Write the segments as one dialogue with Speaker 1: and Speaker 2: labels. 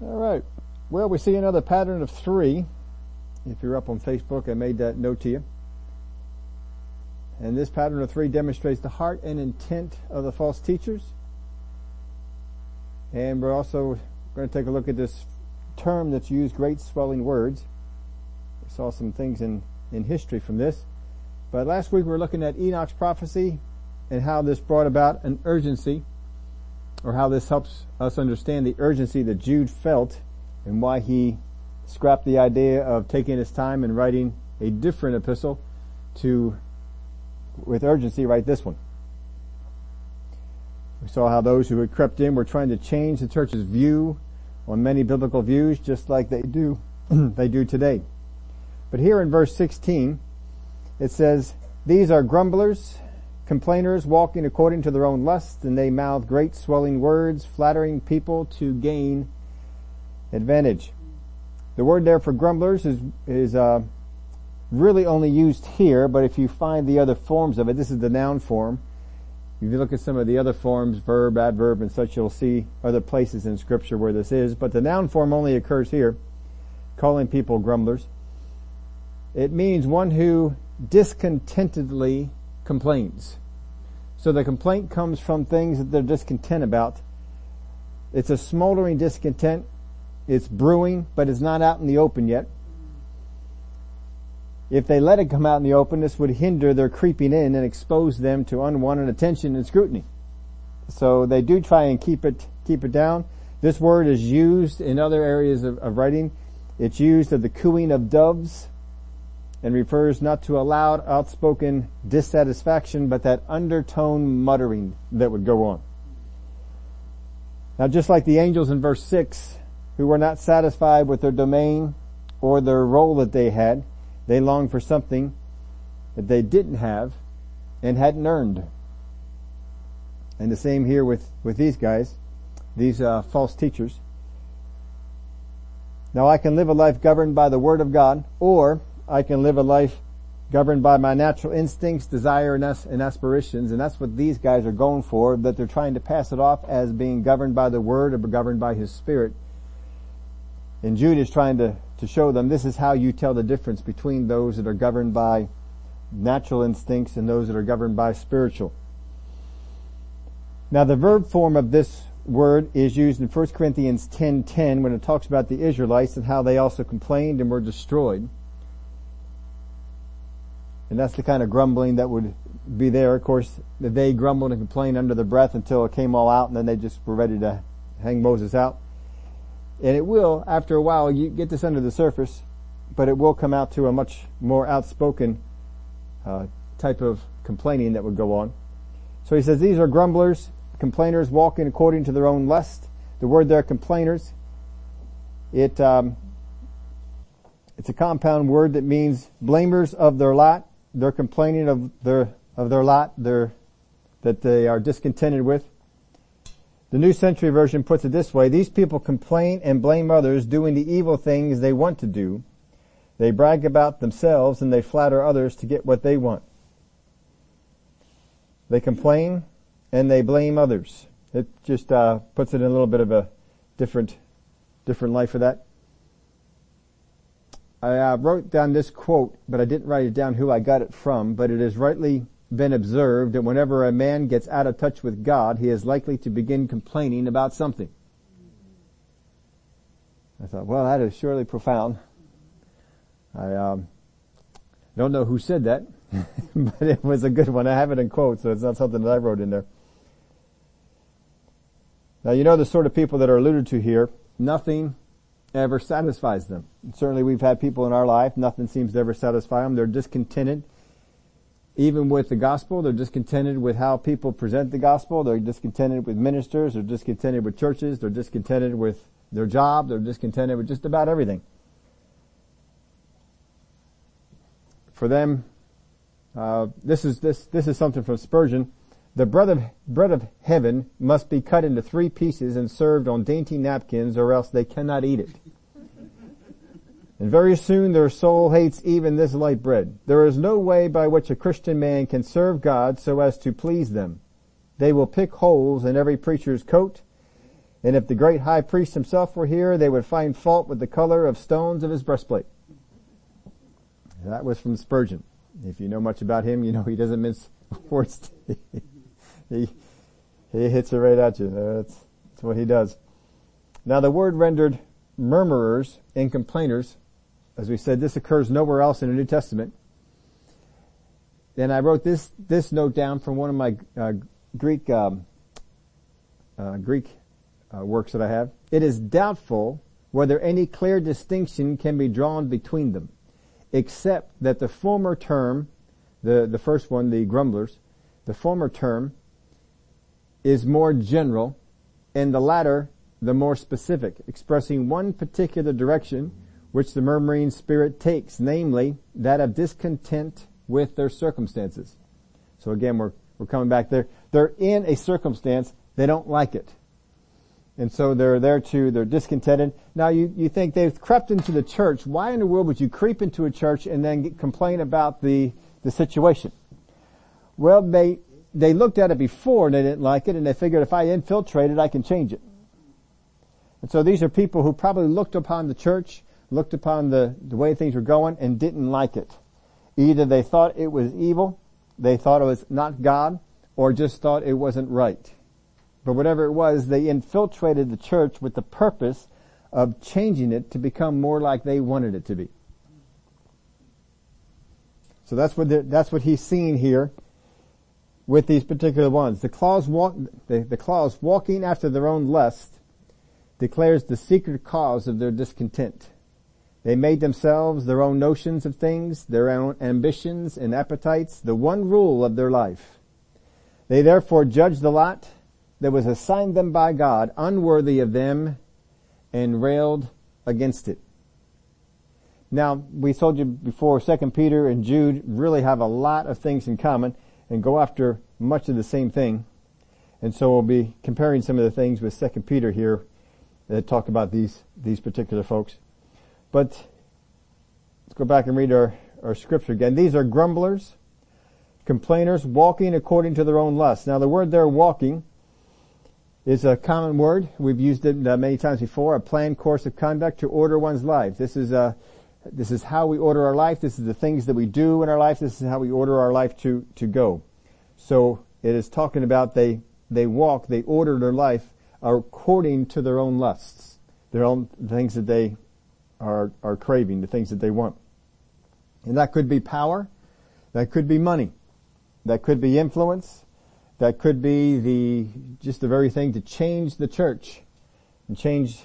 Speaker 1: All right. Well, we see another pattern of three. If you're up on Facebook, I made that note to you. And this pattern of three demonstrates the heart and intent of the false teachers. And we're also going to take a look at this term that's used, great swelling words. We saw some things in, in history from this. But last week we were looking at Enoch's prophecy and how this brought about an urgency or how this helps us understand the urgency that Jude felt and why he scrapped the idea of taking his time and writing a different epistle to, with urgency, write this one. We saw how those who had crept in were trying to change the church's view on many biblical views just like they do, they do today. But here in verse 16, it says, these are grumblers, complainers walking according to their own lusts, and they mouth great swelling words, flattering people to gain advantage. The word there for grumblers is, is, uh, really only used here, but if you find the other forms of it, this is the noun form. If you look at some of the other forms, verb, adverb, and such, you'll see other places in scripture where this is, but the noun form only occurs here, calling people grumblers. It means one who discontentedly complains. So the complaint comes from things that they're discontent about. It's a smoldering discontent. It's brewing, but it's not out in the open yet. If they let it come out in the open, this would hinder their creeping in and expose them to unwanted attention and scrutiny. So they do try and keep it, keep it down. This word is used in other areas of, of writing. It's used of the cooing of doves and refers not to a loud, outspoken dissatisfaction, but that undertone muttering that would go on. Now just like the angels in verse 6, who were not satisfied with their domain or their role that they had, they longed for something that they didn't have and hadn't earned. And the same here with, with these guys, these uh, false teachers. Now I can live a life governed by the Word of God, or I can live a life governed by my natural instincts, desire, and aspirations, and that's what these guys are going for, that they're trying to pass it off as being governed by the Word or governed by His Spirit. And Jude is trying to, to show them this is how you tell the difference between those that are governed by natural instincts and those that are governed by spiritual. Now the verb form of this word is used in 1 Corinthians 10.10 when it talks about the Israelites and how they also complained and were destroyed. And that's the kind of grumbling that would be there. Of course, they grumbled and complained under their breath until it came all out and then they just were ready to hang Moses out. And it will, after a while, you get this under the surface, but it will come out to a much more outspoken uh, type of complaining that would go on. So he says, these are grumblers, complainers, walking according to their own lust. The word there, complainers, it um, it's a compound word that means blamers of their lot, they're complaining of their, of their lot, their, that they are discontented with. The New Century Version puts it this way, these people complain and blame others doing the evil things they want to do. They brag about themselves and they flatter others to get what they want. They complain and they blame others. It just uh, puts it in a little bit of a different, different light for that. I uh, wrote down this quote, but I didn't write it down who I got it from, but it has rightly been observed that whenever a man gets out of touch with God, he is likely to begin complaining about something. I thought, well, that is surely profound. I um, don't know who said that, but it was a good one. I have it in quotes, so it's not something that I wrote in there. Now, you know the sort of people that are alluded to here. Nothing ever satisfies them. Certainly we've had people in our life, nothing seems to ever satisfy them. They're discontented. Even with the gospel, they're discontented with how people present the gospel. They're discontented with ministers. They're discontented with churches. They're discontented with their job. They're discontented with just about everything. For them, uh, this is this this is something from Spurgeon. The bread of, bread of heaven must be cut into three pieces and served on dainty napkins or else they cannot eat it. And very soon their soul hates even this light bread. There is no way by which a Christian man can serve God so as to please them. They will pick holes in every preacher's coat And if the great high priest himself were here, they would find fault with the color of stones of his breastplate. That was from Spurgeon. If you know much about him, you know he doesn't mince words. He, he hits it right at you. That's, that's what he does. Now the word rendered murmurers and complainers, as we said, this occurs nowhere else in the New Testament. And I wrote this, this note down from one of my uh, Greek, um, uh, Greek uh, works that I have. It is doubtful whether any clear distinction can be drawn between them, except that the former term, the, the first one, the grumblers, the former term is more general and the latter the more specific, expressing one particular direction which the murmuring spirit takes, namely that of discontent with their circumstances. So again, we're, we're coming back there. They're in a circumstance, they don't like it. And so they're there too, they're discontented. Now you, you think they've crept into the church. Why in the world would you creep into a church and then complain about the, the situation? Well, they, they looked at it before and they didn't like it and they figured if I infiltrate it, I can change it. And so these are people who probably looked upon the church, looked upon the, the way things were going and didn't like it. Either they thought it was evil, they thought it was not God, or just thought it wasn't right. But whatever it was, they infiltrated the church with the purpose of changing it to become more like they wanted it to be. So that's what the, that's what he's seeing here with these particular ones. The clause walk, the, the clause walking after their own lust declares the secret cause of their discontent. They made themselves their own notions of things, their own ambitions and appetites, the one rule of their life. They therefore judged the lot that was assigned them by God unworthy of them and railed against it. Now, we told you before, 2 Peter and Jude really have a lot of things in common and go after much of the same thing. And so we'll be comparing some of the things with 2 Peter here that talk about these, these particular folks. But let's go back and read our, our scripture again. These are grumblers, complainers, walking according to their own lusts. Now the word there, walking, is a common word. We've used it uh, many times before. A planned course of conduct to order one's life. This is a, this is how we order our life. This is the things that we do in our life. This is how we order our life to, to go. So it is talking about they, they walk, they order their life according to their own lusts, their own things that they are, are craving, the things that they want. And that could be power, that could be money, that could be influence, that could be the, just the very thing to change the church and change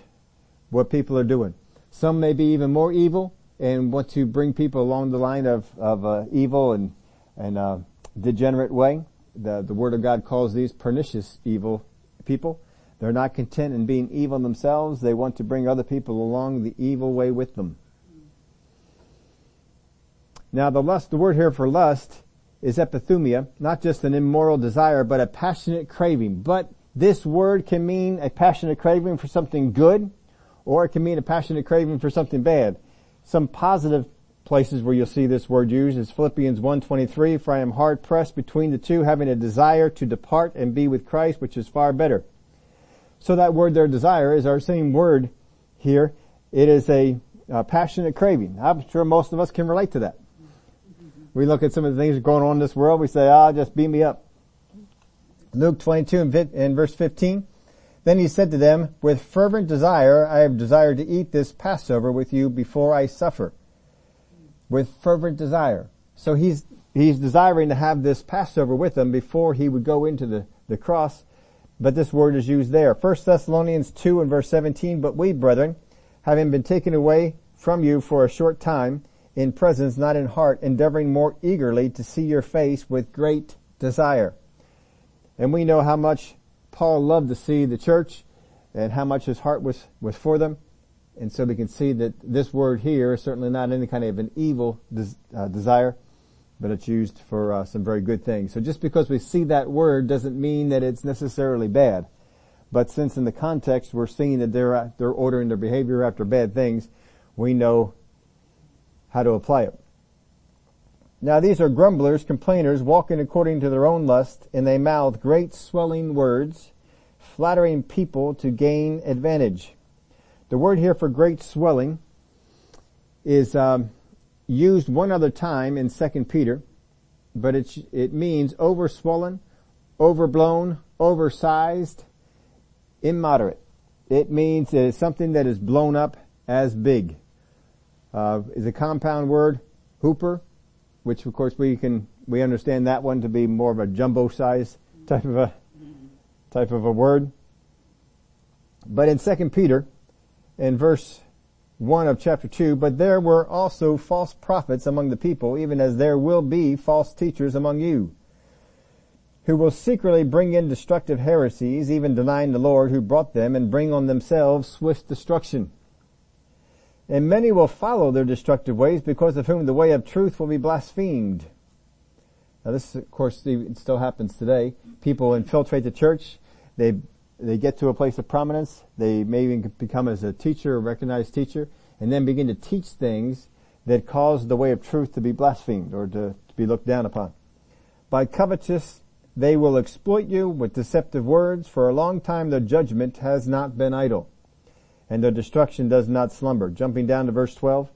Speaker 1: what people are doing. Some may be even more evil and want to bring people along the line of, of uh, evil and, and uh, degenerate way. The, the Word of God calls these pernicious evil people. They're not content in being evil themselves. They want to bring other people along the evil way with them. Now the lust, the word here for lust is epithumia, not just an immoral desire, but a passionate craving. But this word can mean a passionate craving for something good, or it can mean a passionate craving for something bad. Some positive places where you'll see this word used is Philippians 1.23, for I am hard pressed between the two, having a desire to depart and be with Christ, which is far better. So that word their desire is our same word here. It is a, a passionate craving. I'm sure most of us can relate to that. We look at some of the things going on in this world, we say, ah, just beat me up. Luke 22 and verse 15. Then he said to them, with fervent desire, I have desired to eat this Passover with you before I suffer. With fervent desire. So he's, he's desiring to have this Passover with them before he would go into the, the cross but this word is used there. 1 Thessalonians 2 and verse 17, but we, brethren, having been taken away from you for a short time, in presence, not in heart, endeavoring more eagerly to see your face with great desire. And we know how much Paul loved to see the church and how much his heart was, was for them. And so we can see that this word here is certainly not any kind of an evil des- uh, desire but it's used for uh, some very good things. So just because we see that word doesn't mean that it's necessarily bad. But since in the context we're seeing that they're, uh, they're ordering their behavior after bad things, we know how to apply it. Now these are grumblers, complainers, walking according to their own lust, and they mouth great swelling words, flattering people to gain advantage. The word here for great swelling is um, used one other time in Second Peter, but it it means overswollen, overblown, oversized, immoderate. It means it's something that is blown up as big. Uh, is a compound word, hooper, which of course we can we understand that one to be more of a jumbo size type of a type of a word. But in Second Peter, in verse 1 of chapter 2, but there were also false prophets among the people, even as there will be false teachers among you, who will secretly bring in destructive heresies, even denying the Lord who brought them, and bring on themselves swift destruction. And many will follow their destructive ways, because of whom the way of truth will be blasphemed. Now this, of course, still happens today. People infiltrate the church. They they get to a place of prominence. They may even become as a teacher, a recognized teacher, and then begin to teach things that cause the way of truth to be blasphemed or to, to be looked down upon. By covetous, they will exploit you with deceptive words. For a long time their judgment has not been idle, and their destruction does not slumber. Jumping down to verse 12.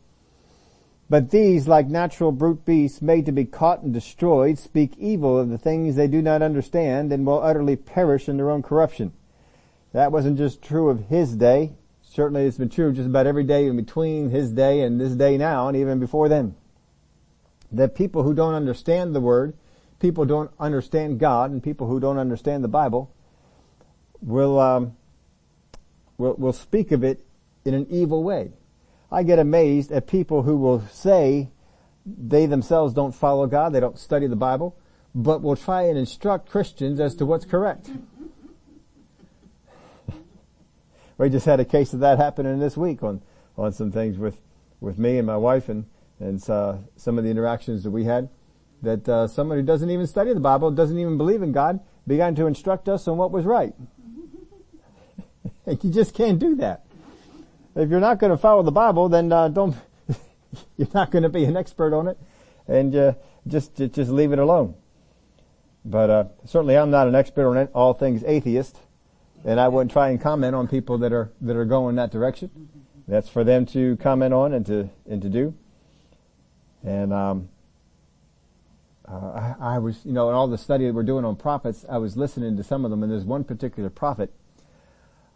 Speaker 1: But these, like natural brute beasts made to be caught and destroyed, speak evil of the things they do not understand and will utterly perish in their own corruption. That wasn't just true of his day. Certainly it's been true just about every day in between his day and this day now and even before then. That people who don't understand the word, people don't understand God and people who don't understand the Bible will, um, will, will speak of it in an evil way. I get amazed at people who will say they themselves don't follow God, they don't study the Bible, but will try and instruct Christians as to what's correct. we just had a case of that happening this week on, on some things with, with me and my wife and, and uh, some of the interactions that we had. That uh, someone who doesn't even study the Bible, doesn't even believe in God, began to instruct us on what was right. You just can't do that. If you're not going to follow the Bible, then uh, don't. you're not going to be an expert on it, and uh, just just leave it alone. But uh, certainly, I'm not an expert on all things atheist and I wouldn't try and comment on people that are that are going that direction. That's for them to comment on and to and to do. And um, uh, I, I, was, you know, in all the study that we're doing on prophets, I was listening to some of them, and there's one particular prophet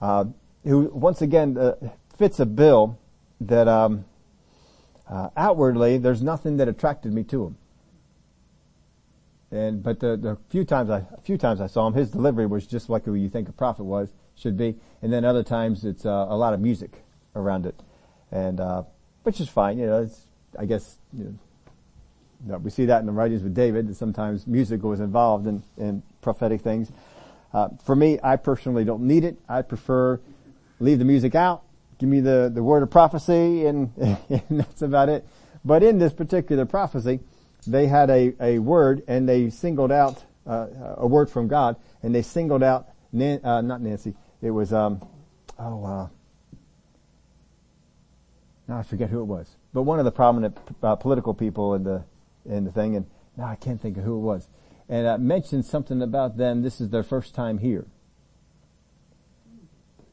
Speaker 1: uh, who, once again, uh, fits a bill that um, uh, outwardly there's nothing that attracted me to him. And but the the few times I a few times I saw him, his delivery was just like you think a prophet was should be. And then other times it's uh, a lot of music around it, and uh, which is fine. You know, it's, I guess you know, we see that in the writings with David. That sometimes music was involved in in prophetic things. Uh, for me, I personally don't need it. I prefer leave the music out. Give me the the word of prophecy, and, and that's about it. But in this particular prophecy they had a, a word and they singled out uh, a word from God and they singled out Nan, uh, not Nancy. It was um, oh uh, now I forget who it was, but one of the prominent uh, political people in the in the thing, and now I can't think of who it was, and uh, mentioned something about them. This is their first time here,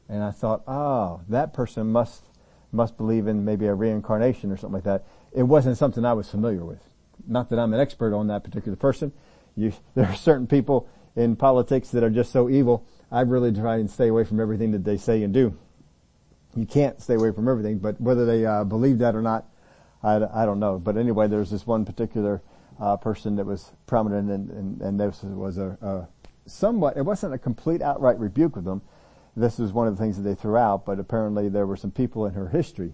Speaker 1: and I thought, oh, that person must must believe in maybe a reincarnation or something like that. It wasn't something I was familiar with not that I'm an expert on that particular person. You, there are certain people in politics that are just so evil. I really try and stay away from everything that they say and do. You can't stay away from everything, but whether they uh, believe that or not, I, I don't know. But anyway, there's this one particular uh, person that was prominent, and, and, and this was a, a somewhat. It wasn't a complete outright rebuke of them. This is one of the things that they threw out, but apparently there were some people in her history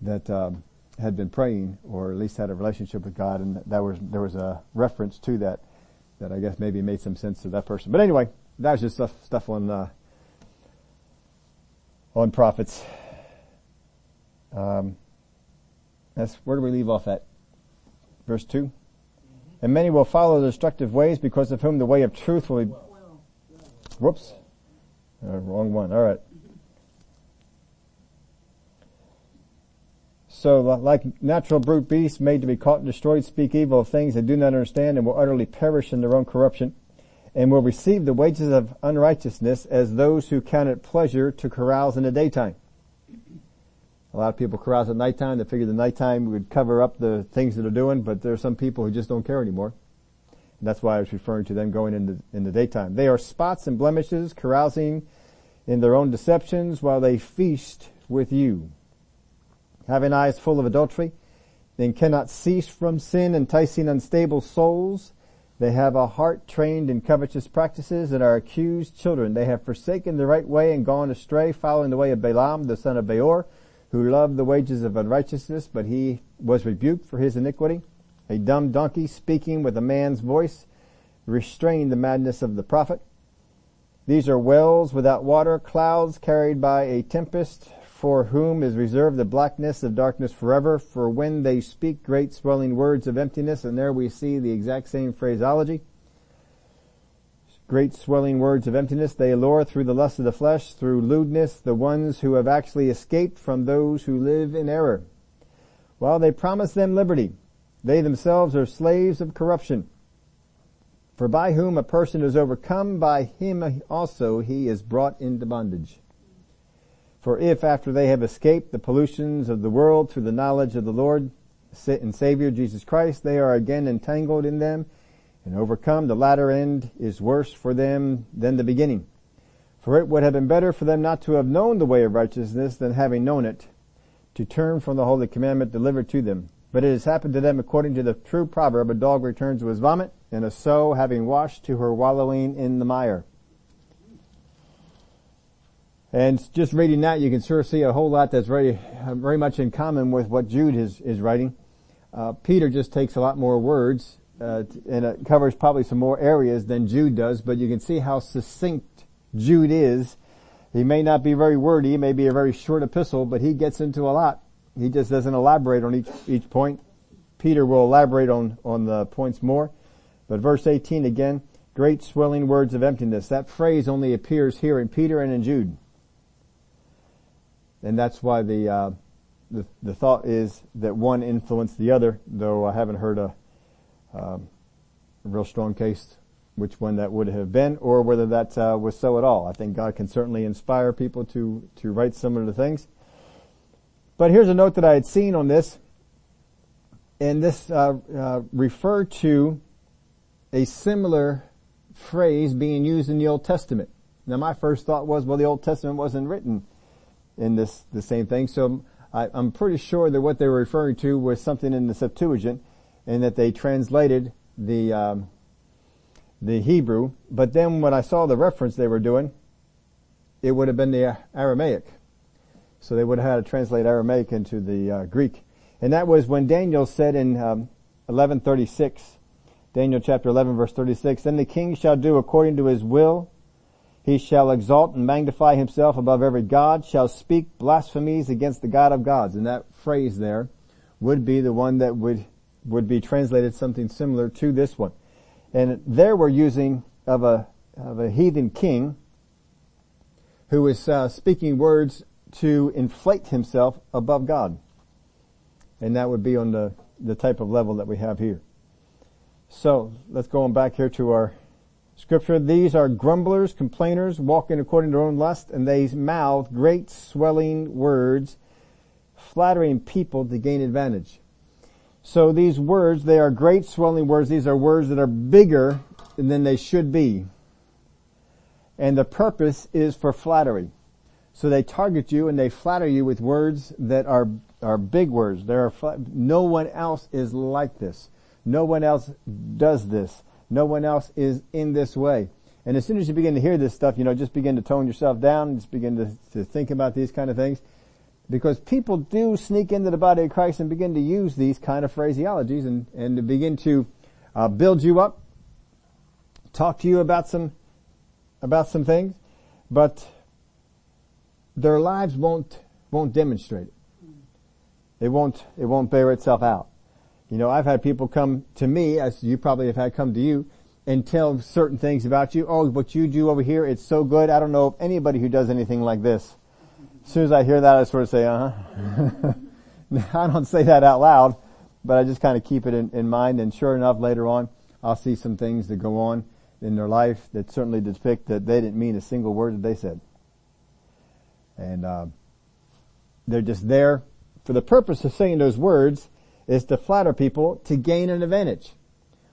Speaker 1: that um, had been praying or at least had a relationship with God and that was, there was a reference to that that I guess maybe made some sense to that person. But anyway, that was just stuff, stuff on, uh, on prophets. Um, that's, where do we leave off at? Verse 2? And many will follow the destructive ways because of whom the way of truth will be, whoops, uh, wrong one, alright. So like natural brute beasts made to be caught and destroyed speak evil of things they do not understand and will utterly perish in their own corruption. and will receive the wages of unrighteousness as those who count it pleasure to carouse in the daytime. A lot of people carouse at nighttime. They figure the nighttime would cover up the things that they're doing, but there are some people who just don't care anymore. And that's why I was referring to them going in the, in the daytime. They are spots and blemishes, carousing in their own deceptions while they feast with you. Having eyes full of adultery, then cannot cease from sin, enticing unstable souls. They have a heart trained in covetous practices and are accused children. They have forsaken the right way and gone astray, following the way of Balaam, the son of Beor, who loved the wages of unrighteousness, but he was rebuked for his iniquity. A dumb donkey speaking with a man's voice restrained the madness of the prophet. These are wells without water, clouds carried by a tempest, for whom is reserved the blackness of darkness forever, for when they speak great swelling words of emptiness, and there we see the exact same phraseology, great swelling words of emptiness. They allure through the lust of the flesh, through lewdness, the ones who have actually escaped from those who live in error. While they promise them liberty, they themselves are slaves of corruption. For by whom a person is overcome, by him also he is brought into bondage. For if after they have escaped the pollutions of the world through the knowledge of the Lord and Savior Jesus Christ, they are again entangled in them and overcome, the latter end is worse for them than the beginning. For it would have been better for them not to have known the way of righteousness than having known it, to turn from the holy commandment delivered to them. But it has happened to them according to the true proverb, a dog returns to his vomit, and a sow having washed to her wallowing in the mire. And just reading that, you can sure see a whole lot that's very, very much in common with what Jude is, is writing. Uh, Peter just takes a lot more words uh, and it covers probably some more areas than Jude does, but you can see how succinct Jude is. He may not be very wordy, may be a very short epistle, but he gets into a lot. He just doesn't elaborate on each, each point. Peter will elaborate on, on the points more. But verse 18 again, great swelling words of emptiness. That phrase only appears here in Peter and in Jude. And that's why the, uh, the, the thought is that one influenced the other, though I haven't heard a, um, a real strong case which one that would have been or whether that uh, was so at all. I think God can certainly inspire people to, to write similar things. But here's a note that I had seen on this, and this uh, uh, referred to a similar phrase being used in the Old Testament. Now my first thought was, well, the Old Testament wasn't written in this the same thing, so I, I'm pretty sure that what they were referring to was something in the Septuagint, and that they translated the um, the Hebrew. But then when I saw the reference they were doing, it would have been the Aramaic. So they would have had to translate Aramaic into the uh, Greek. And that was when Daniel said in um, 1136, Daniel chapter 11 verse 36, Then the king shall do according to his will. He shall exalt and magnify himself above every god, shall speak blasphemies against the God of gods. And that phrase there would be the one that would would be translated something similar to this one. And there we're using of a, of a heathen king who is uh, speaking words to inflate himself above God. And that would be on the, the type of level that we have here. So let's go on back here to our scripture. These are grumblers, complainers, walking according to their own lust, and they mouth great swelling words, flattering people to gain advantage. So these words, they are great swelling words. These are words that are bigger than they should be. And the purpose is for flattery. So they target you and they flatter you with words that are, are big words. There are, no one else is like this. No one else does this. No one else is in this way. And as soon as you begin to hear this stuff, you know, just begin to tone yourself down, just begin to, to think about these kind of things because people do sneak into the body of Christ and begin to use these kind of phraseologies and, and to begin to uh, build you up, talk to you about some about some things, but their lives won't won't demonstrate it. It won't it won't bear itself out. You know, I've had people come to me, as you probably have had come to you, and tell certain things about you. Oh, what you do over here, it's so good. I don't know of anybody who does anything like this. As soon as I hear that, I sort of say, uh huh. I don't say that out loud, but I just kind of keep it in, in, mind. And sure enough, later on, I'll see some things that go on in their life that certainly depict that they didn't mean a single word that they said. And, uh, they're just there for the purpose of saying those words is to flatter people to gain an advantage.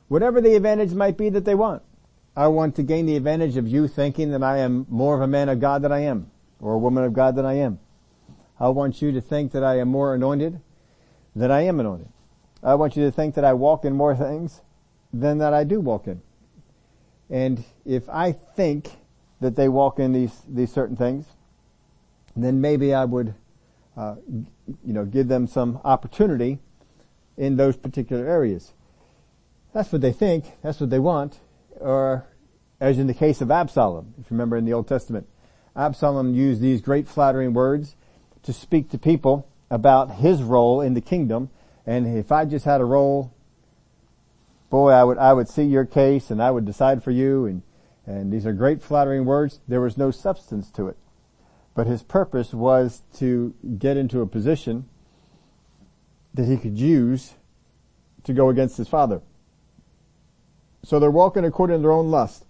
Speaker 1: Whatever the advantage might be that they want. I want to gain the advantage of you thinking that I am more of a man of God than I am, or a woman of God than I am. I want you to think that I am more anointed than I am anointed. I want you to think that I walk in more things than that I do walk in. And if I think that they walk in these, these certain things, then maybe I would, uh, you know, give them some opportunity in those particular areas. That's what they think. That's what they want. Or as in the case of Absalom, if you remember in the Old Testament, Absalom used these great flattering words to speak to people about his role in the kingdom. And if I just had a role, boy, I would, I would see your case and I would decide for you. And, and these are great flattering words. There was no substance to it. But his purpose was to get into a position that he could use to go against his father. So they're walking according to their own lust.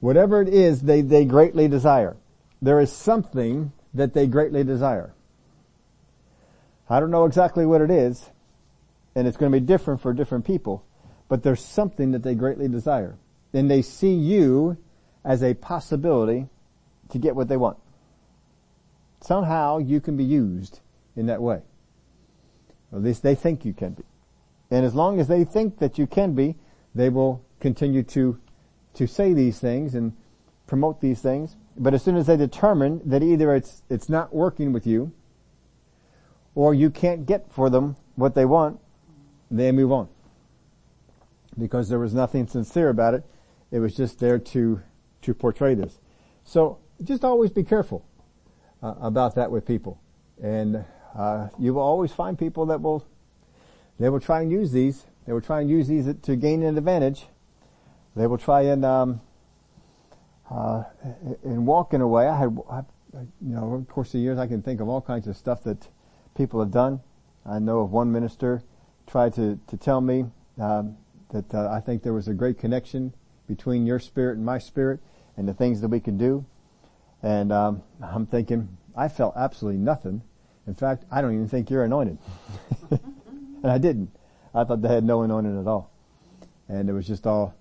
Speaker 1: Whatever it is they, they greatly desire. There is something that they greatly desire. I don't know exactly what it is, and it's going to be different for different people, but there's something that they greatly desire. And they see you as a possibility to get what they want. Somehow you can be used in that way. at least they think you can be. And as long as they think that you can be, they will continue to, to say these things and promote these things. But as soon as they determine that either it's, it's not working with you, or you can't get for them what they want, they move on. Because there was nothing sincere about it. It was just there to, to portray this. So just always be careful uh, about that with people. And, uh, you will always find people that will, they will try and use these. They will try and use these to gain an advantage. They will try and, um, uh, and walk in a way. I had, I, you know, over the course of years, I can think of all kinds of stuff that people have done. I know of one minister tried to, to tell me um, that uh, I think there was a great connection between your spirit and my spirit and the things that we can do. And um, I'm thinking, I felt absolutely nothing. In fact, I don't even think you're anointed. and I didn't. I thought they had no anointing at all. And it was just all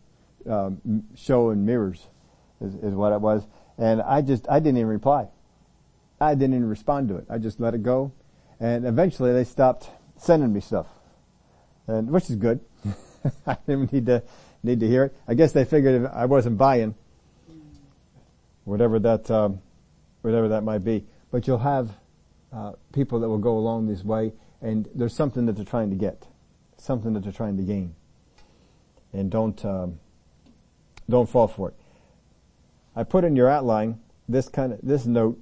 Speaker 1: um, show and mirrors is, is what it was. And I just, I didn't even reply. I didn't even respond to it. I just let it go. And eventually they stopped sending me stuff. And, which is good. I didn't need to, need to hear it. I guess they figured I wasn't buying whatever that, um, whatever that might be. But you'll have, uh, people that will go along this way and there's something that they're trying to get. Something that they're trying to gain. And don't, um, don't fall for it. I put in your outline this kind of, this note.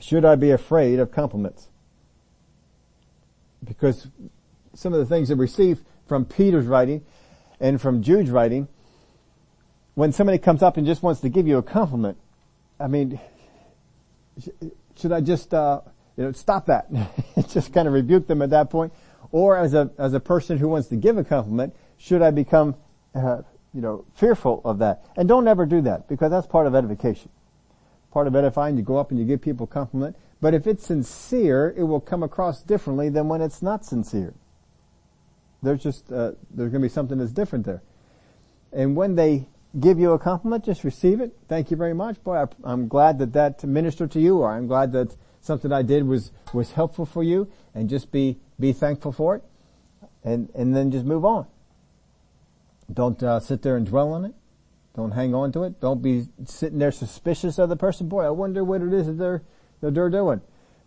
Speaker 1: Should I be afraid of compliments? Because some of the things that we see from Peter's writing and from Jude's writing, when somebody comes up and just wants to give you a compliment, I mean, should I just, uh, you know, stop that? just kind of rebuke them at that point? Or as a, as a person who wants to give a compliment, should I become, uh, you know, fearful of that. And don't ever do that because that's part of edification. Part of edifying, you go up and you give people compliment. But if it's sincere, it will come across differently than when it's not sincere. There's just, uh, there's going to be something that's different there. And when they give you a compliment, just receive it. Thank you very much. Boy, I, am glad that that ministered to you or I'm glad that something I did was, was helpful for you and just be, be thankful for it and, and then just move on. Don't uh, sit there and dwell on it. Don't hang on to it. Don't be sitting there suspicious of the person. Boy, I wonder what it is that they're, that they're doing.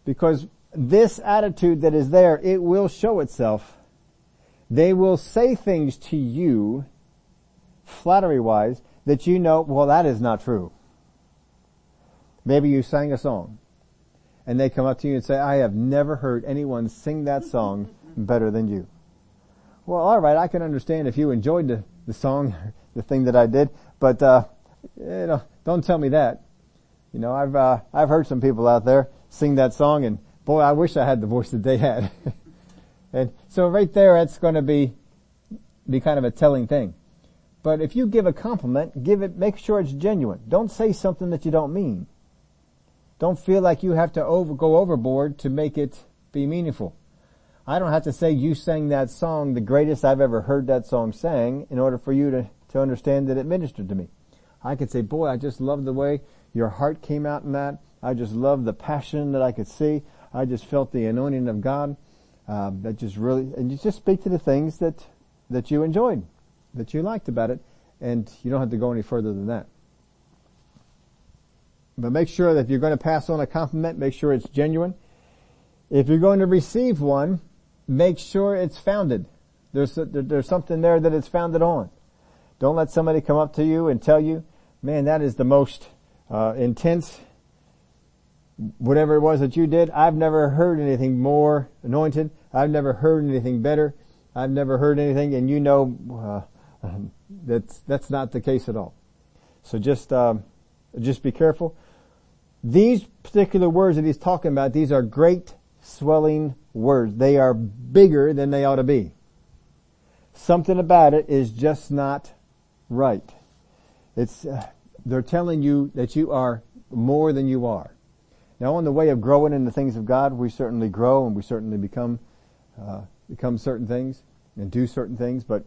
Speaker 1: Because this attitude that is there, it will show itself. They will say things to you, flattery wise, that you know, well that is not true. Maybe you sang a song and they come up to you and say, I have never heard anyone sing that song better than you. Well, all right, I can understand if you enjoyed the, the song, the thing that I did, but uh, you know, don't tell me that. You know, I've uh, I've heard some people out there sing that song, and boy, I wish I had the voice that they had. and so right there, that's going to be be kind of a telling thing. But if you give a compliment, give it, make sure it's genuine. Don't say something that you don't mean. Don't feel like you have to over, go overboard to make it be meaningful. I don't have to say you sang that song the greatest I've ever heard that song sang in order for you to, to understand that it ministered to me. I could say, boy, I just love the way your heart came out in that. I just love the passion that I could see. I just felt the anointing of God. Uh, that just really, and you just speak to the things that, that you enjoyed, that you liked about it, and you don't have to go any further than that. But make sure that if you're going to pass on a compliment, make sure it's genuine. If you're going to receive one, make sure it's founded. There's, there's something there that it's founded on. Don't let somebody come up to you and tell you, man, that is the most uh, intense, whatever it was that you did. I've never heard anything more anointed. I've never heard anything better. I've never heard anything, and you know uh, that's that's not the case at all. So just um, just be careful. These particular words that he's talking about, these are great swelling words. They are bigger than they ought to be. Something about it is just not right. It's, uh, they're telling you that you are more than you are. Now on the way of growing in the things of God, we certainly grow and we certainly become, uh, become certain things and do certain things, but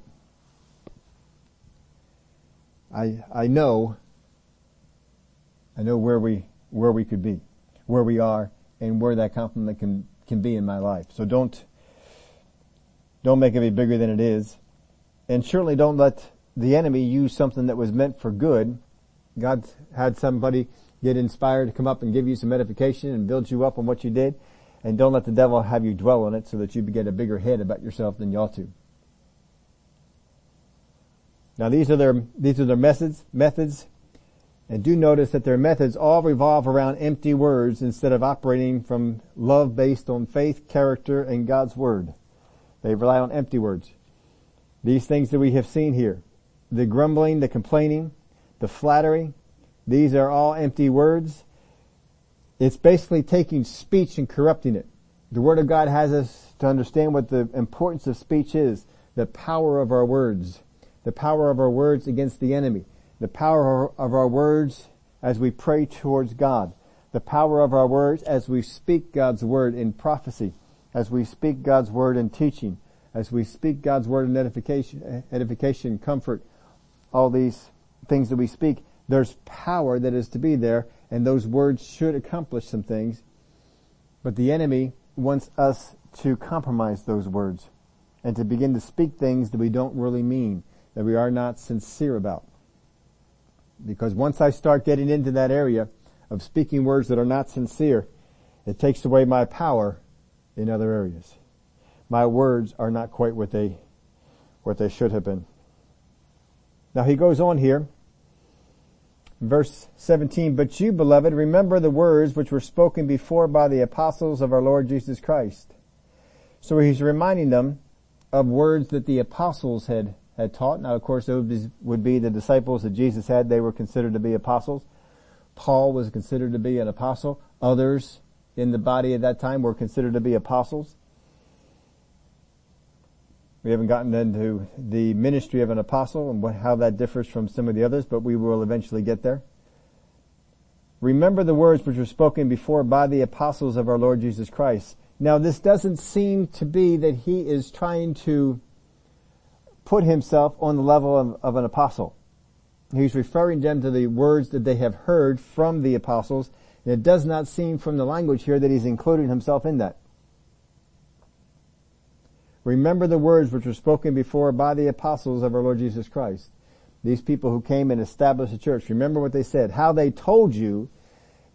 Speaker 1: I, I know, I know where we, where we could be, where we are, and where that compliment can, can be in my life. So don't, don't make it any bigger than it is. And certainly don't let the enemy use something that was meant for good. God had somebody get inspired to come up and give you some edification and build you up on what you did. And don't let the devil have you dwell on it so that you get a bigger head about yourself than you ought to. Now these are their, these are their methods, methods. And do notice that their methods all revolve around empty words instead of operating from love based on faith, character, and God's Word. They rely on empty words. These things that we have seen here the grumbling, the complaining, the flattery. These are all empty words. It's basically taking speech and corrupting it. The Word of God has us to understand what the importance of speech is, the power of our words, the power of our words against the enemy, the power of our words as we pray towards God, the power of our words as we speak God's word in prophecy, as we speak God's word in teaching, as we speak God's word in edification, edification, comfort, all these things that we speak, there's power that is to be there, and those words should accomplish some things. But the enemy wants us to compromise those words and to begin to speak things that we don't really mean, that we are not sincere about. Because once I start getting into that area of speaking words that are not sincere, it takes away my power in other areas. My words are not quite what they, what they should have been. Now he goes on here, verse 17, but you beloved remember the words which were spoken before by the apostles of our Lord Jesus Christ. So he's reminding them of words that the apostles had, had taught. Now of course those would be the disciples that Jesus had. They were considered to be apostles. Paul was considered to be an apostle. Others in the body at that time were considered to be apostles. We haven't gotten into the ministry of an apostle and how that differs from some of the others, but we will eventually get there. Remember the words which were spoken before by the apostles of our Lord Jesus Christ. Now this doesn't seem to be that he is trying to put himself on the level of, of an apostle. He's referring them to the words that they have heard from the apostles. And it does not seem from the language here that he's including himself in that. Remember the words which were spoken before by the apostles of our Lord Jesus Christ. These people who came and established the church. Remember what they said. How they told you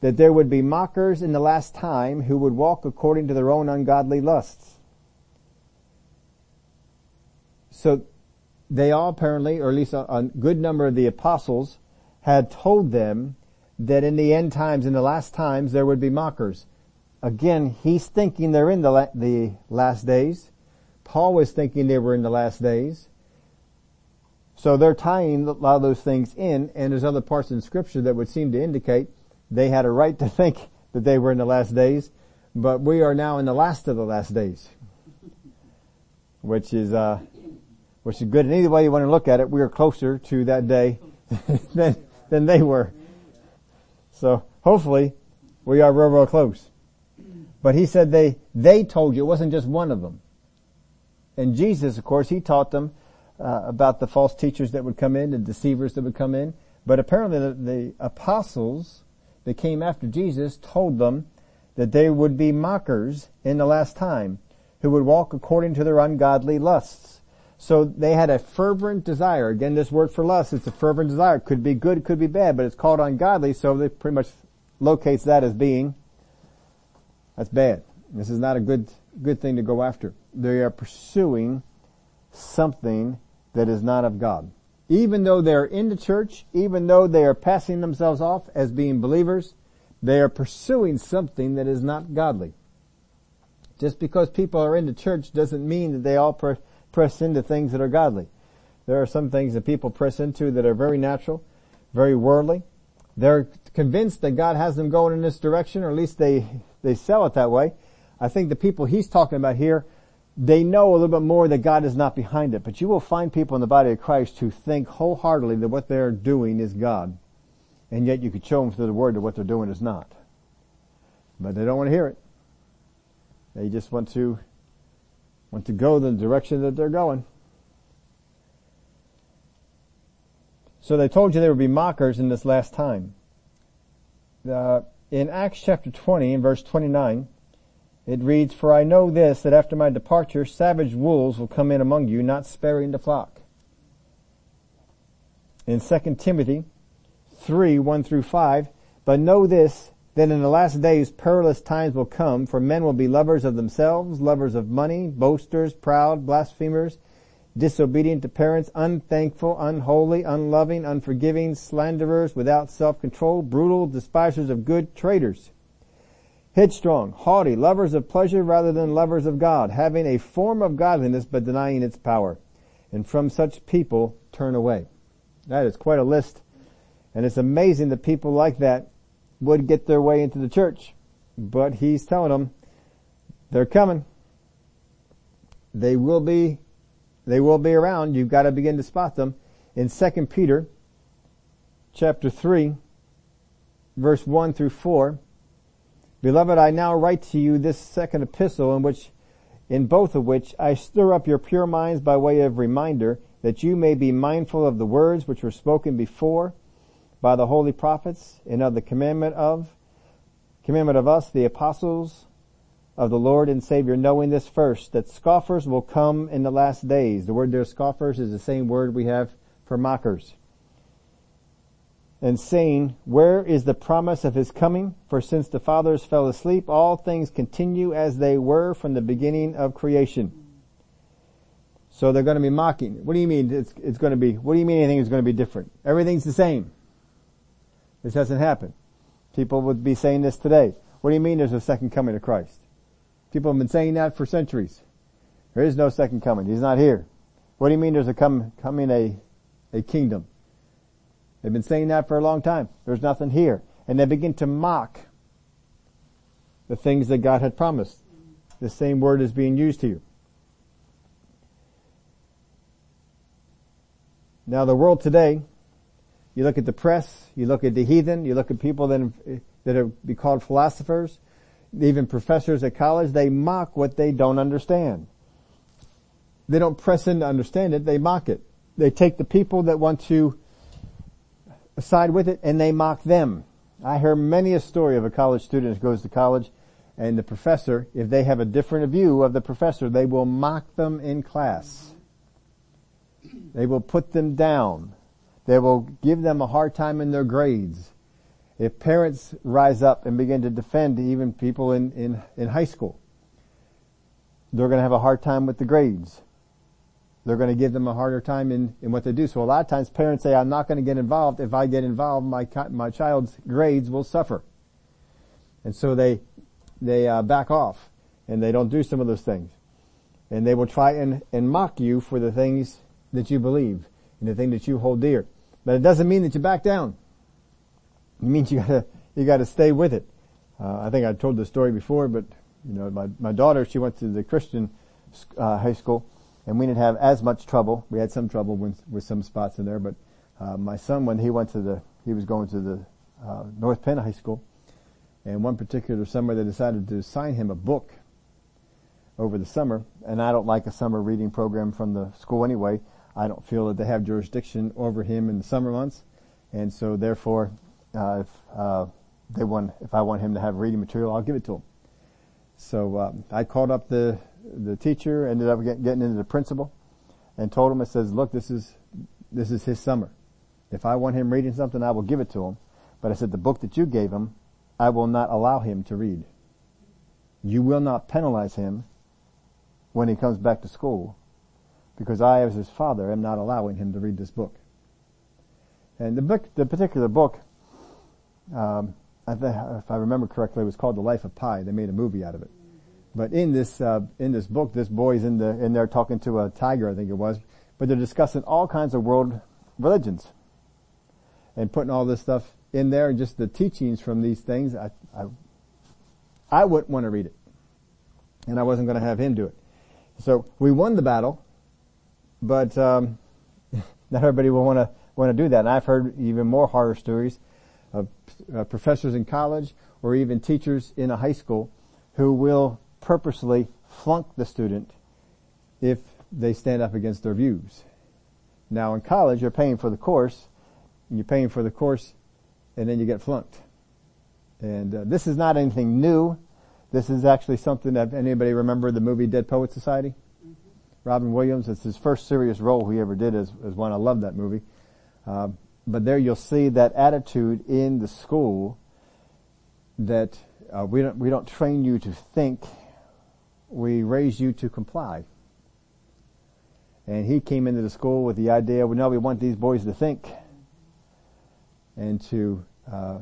Speaker 1: that there would be mockers in the last time who would walk according to their own ungodly lusts. So they all apparently, or at least a, a good number of the apostles, had told them that in the end times, in the last times, there would be mockers. Again, he's thinking they're in the, la- the last days. Paul was thinking they were in the last days. So they're tying a lot of those things in, and there's other parts in scripture that would seem to indicate they had a right to think that they were in the last days, but we are now in the last of the last days. Which is, uh, which is good in any way you want to look at it. We are closer to that day than, than they were. So hopefully we are real, real close. But he said they, they told you, it wasn't just one of them. And Jesus, of course, he taught them uh, about the false teachers that would come in, the deceivers that would come in. But apparently the, the apostles that came after Jesus told them that they would be mockers in the last time who would walk according to their ungodly lusts. So they had a fervent desire. Again, this word for lust, it's a fervent desire. It could be good, could be bad, but it's called ungodly, so they pretty much locates that as being, that's bad. This is not a good, good thing to go after. They are pursuing something that is not of God. Even though they're in the church, even though they are passing themselves off as being believers, they are pursuing something that is not godly. Just because people are in the church doesn't mean that they all pre- press into things that are godly. There are some things that people press into that are very natural, very worldly. They're convinced that God has them going in this direction, or at least they, they sell it that way. I think the people he's talking about here they know a little bit more that God is not behind it. But you will find people in the body of Christ who think wholeheartedly that what they're doing is God. And yet you could show them through the word that what they're doing is not. But they don't want to hear it. They just want to, want to go the direction that they're going. So they told you there would be mockers in this last time. Uh, in Acts chapter 20 in verse 29, it reads, For I know this, that after my departure, savage wolves will come in among you, not sparing the flock. In 2 Timothy 3, 1 through 5, But know this, that in the last days perilous times will come, for men will be lovers of themselves, lovers of money, boasters, proud, blasphemers, disobedient to parents, unthankful, unholy, unloving, unforgiving, slanderers, without self-control, brutal, despisers of good, traitors, headstrong, haughty, lovers of pleasure rather than lovers of God, having a form of godliness but denying its power. And from such people turn away. That is quite a list. And it's amazing that people like that would get their way into the church. But he's telling them, they're coming. They will be, they will be around. You've got to begin to spot them. In 2 Peter chapter 3 verse 1 through 4, Beloved, I now write to you this second epistle in which, in both of which I stir up your pure minds by way of reminder that you may be mindful of the words which were spoken before by the holy prophets and of the commandment of, commandment of us, the apostles of the Lord and Savior, knowing this first, that scoffers will come in the last days. The word there, scoffers, is the same word we have for mockers and saying, Where is the promise of his coming? For since the fathers fell asleep, all things continue as they were from the beginning of creation. So they're going to be mocking. What do you mean it's, it's going to be, what do you mean anything is going to be different? Everything's the same. This hasn't happened. People would be saying this today. What do you mean there's a second coming of Christ? People have been saying that for centuries. There is no second coming. He's not here. What do you mean there's a coming a, a kingdom? They've been saying that for a long time. There's nothing here. And they begin to mock the things that God had promised. The same word is being used here. Now the world today, you look at the press, you look at the heathen, you look at people that, that are be called philosophers, even professors at college, they mock what they don't understand. They don't press in to understand it, they mock it. They take the people that want to side with it and they mock them. I hear many a story of a college student who goes to college and the professor, if they have a different view of the professor, they will mock them in class. They will put them down. They will give them a hard time in their grades. If parents rise up and begin to defend even people in, in, in high school, they're going to have a hard time with the grades they're going to give them a harder time in, in what they do. So a lot of times parents say, I'm not going to get involved. If I get involved, my, my child's grades will suffer. And so they, they uh, back off and they don't do some of those things. And they will try and, and mock you for the things that you believe and the thing that you hold dear. But it doesn't mean that you back down. It means you gotta, you gotta stay with it. Uh, I think I told the story before, but you know, my, my daughter, she went to the Christian uh, high school and we didn't have as much trouble. We had some trouble with, with some spots in there, but uh, my son, when he went to the, he was going to the uh, North Penn High School, and one particular summer they decided to assign him a book over the summer, and I don't like a summer reading program from the school anyway. I don't feel that they have jurisdiction over him in the summer months, and so therefore, uh, if uh, they want, if I want him to have reading material, I'll give it to him. So uh, I called up the the teacher, ended up get, getting into the principal, and told him, "I says, look, this is this is his summer. If I want him reading something, I will give it to him. But I said, the book that you gave him, I will not allow him to read. You will not penalize him when he comes back to school because I, as his father, am not allowing him to read this book. And the book, the particular book, um, if I remember correctly, it was called The Life of Pi. They made a movie out of it. But in this uh, in this book, this boy's in the in there talking to a tiger, I think it was. But they're discussing all kinds of world religions and putting all this stuff in there, and just the teachings from these things. I I, I wouldn't want to read it, and I wasn't going to have him do it. So we won the battle, but um, not everybody will want to want to do that. And I've heard even more horror stories of uh, professors in college or even teachers in a high school who will purposely flunk the student if they stand up against their views. Now in college, you're paying for the course, and you're paying for the course, and then you get flunked. And uh, this is not anything new. This is actually something that anybody remember the movie Dead Poet Society? Robin Williams, it's his first serious role he ever did as, as one. I love that movie. Uh, but there you'll see that attitude in the school that uh, we don't we don't train you to think, we raise you to comply. And he came into the school with the idea, well, no, we want these boys to think and to uh, uh,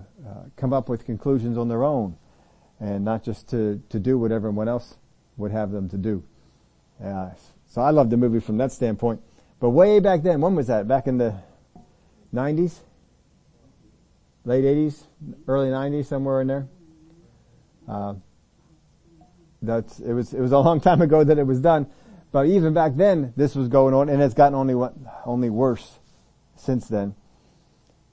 Speaker 1: come up with conclusions on their own and not just to, to do what everyone else would have them to do. So I love the movie from that standpoint. But way back then, when was that? Back in the 90s? Late 80s? Early 90s, somewhere in there? Uh, that's, it was, it was a long time ago that it was done. But even back then, this was going on and it's gotten only, only worse since then.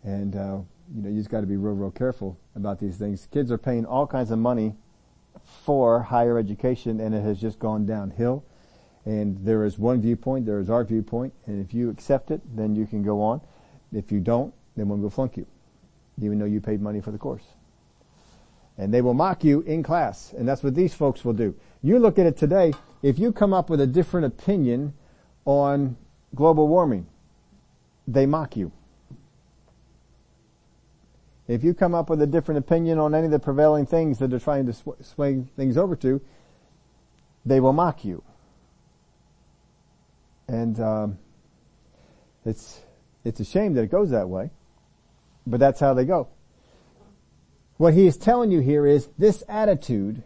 Speaker 1: And, uh, you know, you just got to be real, real careful about these things. Kids are paying all kinds of money for higher education and it has just gone downhill. And there is one viewpoint, there is our viewpoint, and if you accept it, then you can go on. If you don't, then will flunk you, even though you paid money for the course. And they will mock you in class, and that's what these folks will do. You look at it today, if you come up with a different opinion on global warming, they mock you. If you come up with a different opinion on any of the prevailing things that they're trying to sw- swing things over to, they will mock you. And um, it's it's a shame that it goes that way, but that's how they go. What he is telling you here is this attitude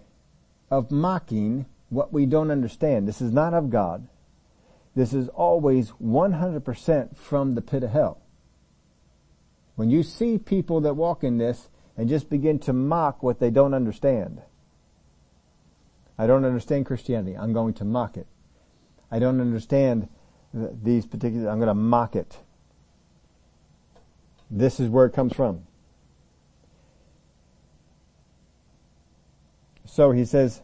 Speaker 1: of mocking what we don't understand. This is not of God. This is always 100% from the pit of hell. When you see people that walk in this and just begin to mock what they don't understand. I don't understand Christianity. I'm going to mock it. I don't understand these particular, I'm going to mock it. This is where it comes from. So he says,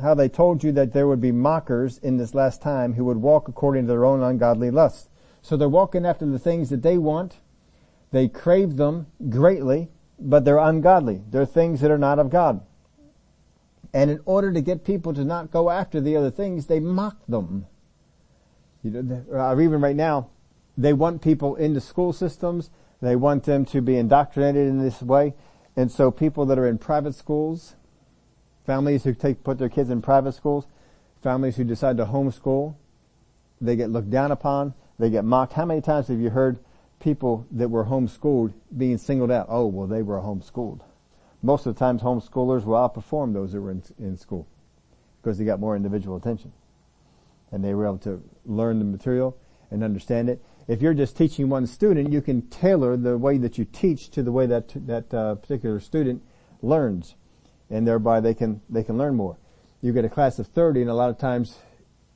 Speaker 1: how they told you that there would be mockers in this last time who would walk according to their own ungodly lusts. So they're walking after the things that they want, they crave them greatly, but they're ungodly. They're things that are not of God. And in order to get people to not go after the other things, they mock them. Or uh, even right now, they want people into school systems. They want them to be indoctrinated in this way. And so people that are in private schools, families who take, put their kids in private schools, families who decide to homeschool, they get looked down upon, they get mocked. How many times have you heard people that were homeschooled being singled out. Oh, well, they were homeschooled. Most of the times homeschoolers will outperform those that were in, in school because they got more individual attention and they were able to learn the material and understand it. If you're just teaching one student, you can tailor the way that you teach to the way that that uh, particular student learns, and thereby they can they can learn more. You get a class of 30, and a lot of times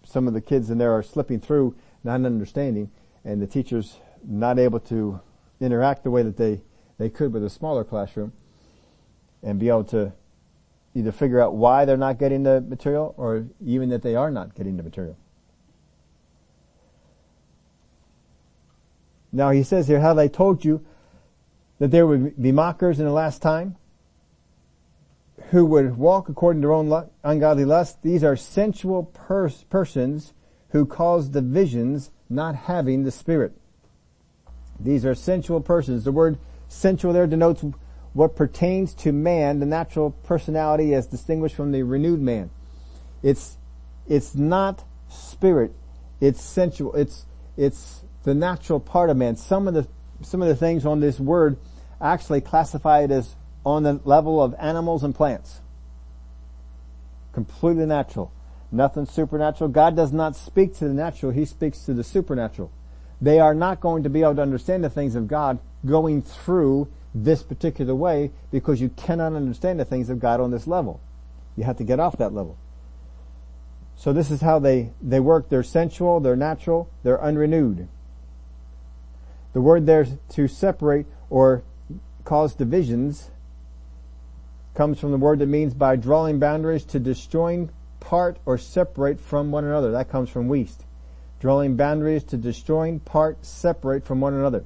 Speaker 1: some of the kids in there are slipping through, not understanding, and the teacher's not able to interact the way that they, they could with a smaller classroom and be able to either figure out why they're not getting the material or even that they are not getting the material. Now he says here, how they told you that there would be mockers in the last time who would walk according to their own ungodly lust. These are sensual pers- persons who cause divisions not having the Spirit. These are sensual persons. The word sensual there denotes what pertains to man, the natural personality as distinguished from the renewed man. It's, it's not spirit. It's sensual. It's, it's the natural part of man. Some of the, some of the things on this word actually classify it as on the level of animals and plants. Completely natural. Nothing supernatural. God does not speak to the natural. He speaks to the supernatural. They are not going to be able to understand the things of God going through this particular way because you cannot understand the things of God on this level. You have to get off that level. So this is how they, they work. They're sensual, they're natural, they're unrenewed. The word there to separate or cause divisions comes from the word that means by drawing boundaries to destroying part or separate from one another. That comes from Wuest. Drawing boundaries to destroying part, separate from one another.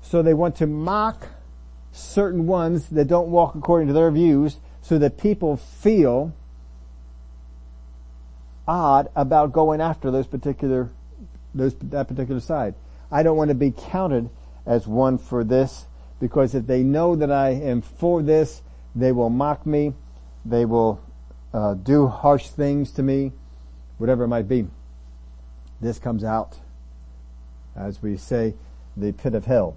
Speaker 1: So they want to mock certain ones that don't walk according to their views so that people feel odd about going after those particular, those, that particular side. I don't want to be counted as one for this because if they know that I am for this, they will mock me. They will uh, do harsh things to me, whatever it might be. This comes out, as we say, the pit of hell.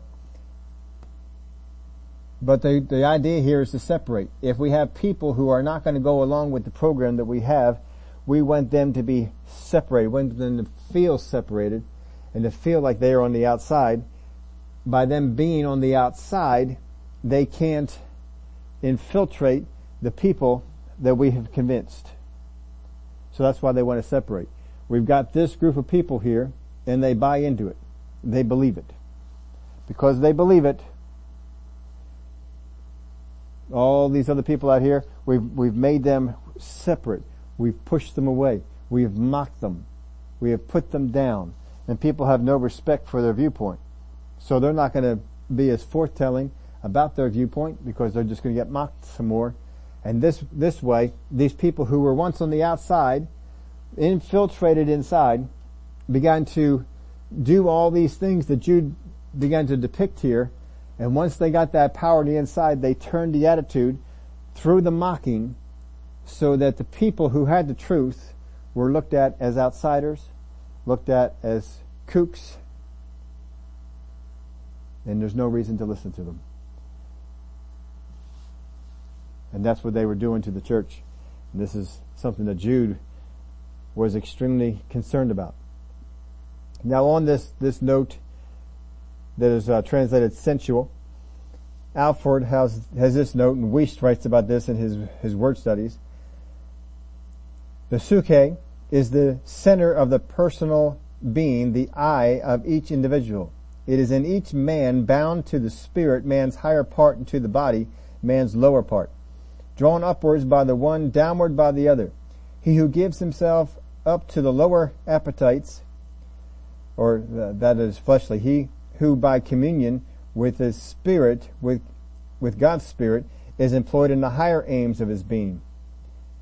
Speaker 1: But the, the idea here is to separate. If we have people who are not going to go along with the program that we have, we want them to be separated, we want them to feel separated and to feel like they are on the outside. By them being on the outside, they can't infiltrate the people that we have convinced. So that's why they want to separate. We've got this group of people here and they buy into it. They believe it. Because they believe it, all these other people out here, we've, we've made them separate. We've pushed them away. We've mocked them. We have put them down. And people have no respect for their viewpoint. So they're not going to be as forthtelling about their viewpoint because they're just going to get mocked some more. And this, this way, these people who were once on the outside, infiltrated inside, began to do all these things that Jude began to depict here and once they got that power on the inside, they turned the attitude through the mocking so that the people who had the truth were looked at as outsiders, looked at as kooks, and there's no reason to listen to them. And that's what they were doing to the church. And this is something that Jude was extremely concerned about. Now on this, this note, that is uh, translated sensual. Alford has, has this note, and Wuest writes about this in his, his word studies. The psuche is the center of the personal being, the I of each individual. It is in each man bound to the spirit, man's higher part, and to the body, man's lower part. Drawn upwards by the one, downward by the other. He who gives himself up to the lower appetites, or that is fleshly, he who by communion with his spirit, with, with God's spirit, is employed in the higher aims of his being.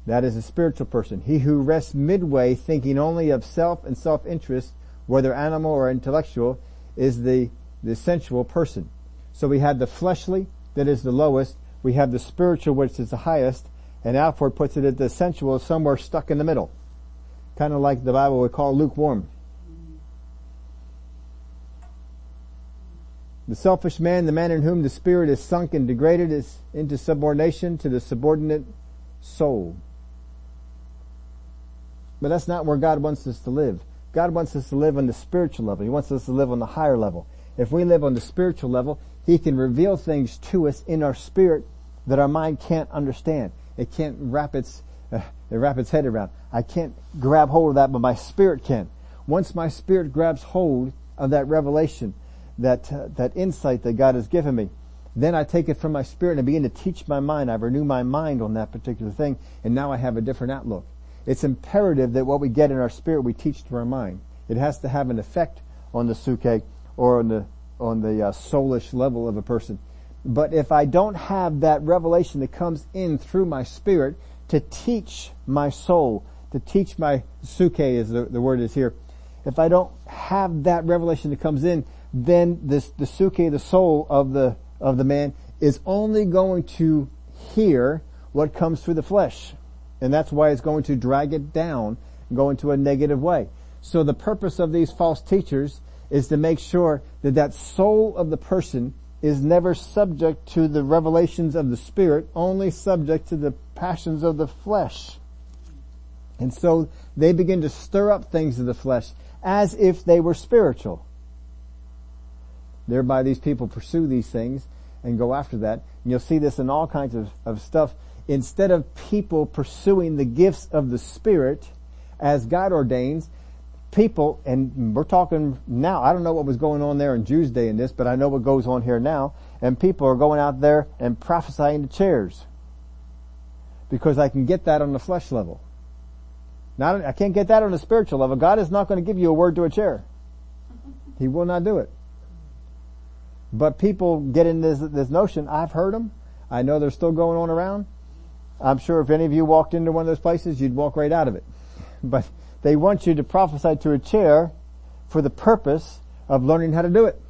Speaker 1: That is a spiritual person. He who rests midway thinking only of self and self-interest, whether animal or intellectual, is the, the sensual person. So we have the fleshly, that is the lowest. We have the spiritual, which is the highest. And Alford puts it at the sensual, somewhere stuck in the middle. Kind of like the Bible would call lukewarm. The selfish man, the man in whom the spirit is sunk and degraded is into subordination to the subordinate soul. But that's not where God wants us to live. God wants us to live on the spiritual level. He wants us to live on the higher level. If we live on the spiritual level, He can reveal things to us in our spirit that our mind can't understand. It can't wrap its, uh, It wrap its head around. I can't grab hold of that, but my spirit can. Once my spirit grabs hold of that revelation, that, uh, that insight that God has given me, then I take it from my spirit and I begin to teach my mind. I renew my mind on that particular thing, and now I have a different outlook. It's imperative that what we get in our spirit we teach to our mind. It has to have an effect on the psuche or on the on the uh, soulish level of a person. But if I don't have that revelation that comes in through my spirit to teach my soul, to teach my psuche as the, the word is here, if I don't have that revelation that comes in, then this, the psuche, the soul of the, of the man is only going to hear what comes through the flesh. And that's why it's going to drag it down go into a negative way. So the purpose of these false teachers is to make sure that that soul of the person is never subject to the revelations of the spirit, only subject to the passions of the flesh. And so they begin to stir up things of the flesh as if they were spiritual. Thereby these people pursue these things and go after that. And you'll see this in all kinds of, of stuff. Instead of people pursuing the gifts of the Spirit as God ordains, people, and we're talking now, I don't know what was going on there in Jude's day in this, but I know what goes on here now, and people are going out there and prophesying to chairs. Because I can get that on the flesh level. Not, I can't get that on the spiritual level. God is not going to give you a word to a chair. He will not do it. But people get in this, this notion, I've heard them. I know they're still going on around. I'm sure if any of you walked into one of those places, you'd walk right out of it. But they want you to prophesy to a chair for the purpose of learning how to do it.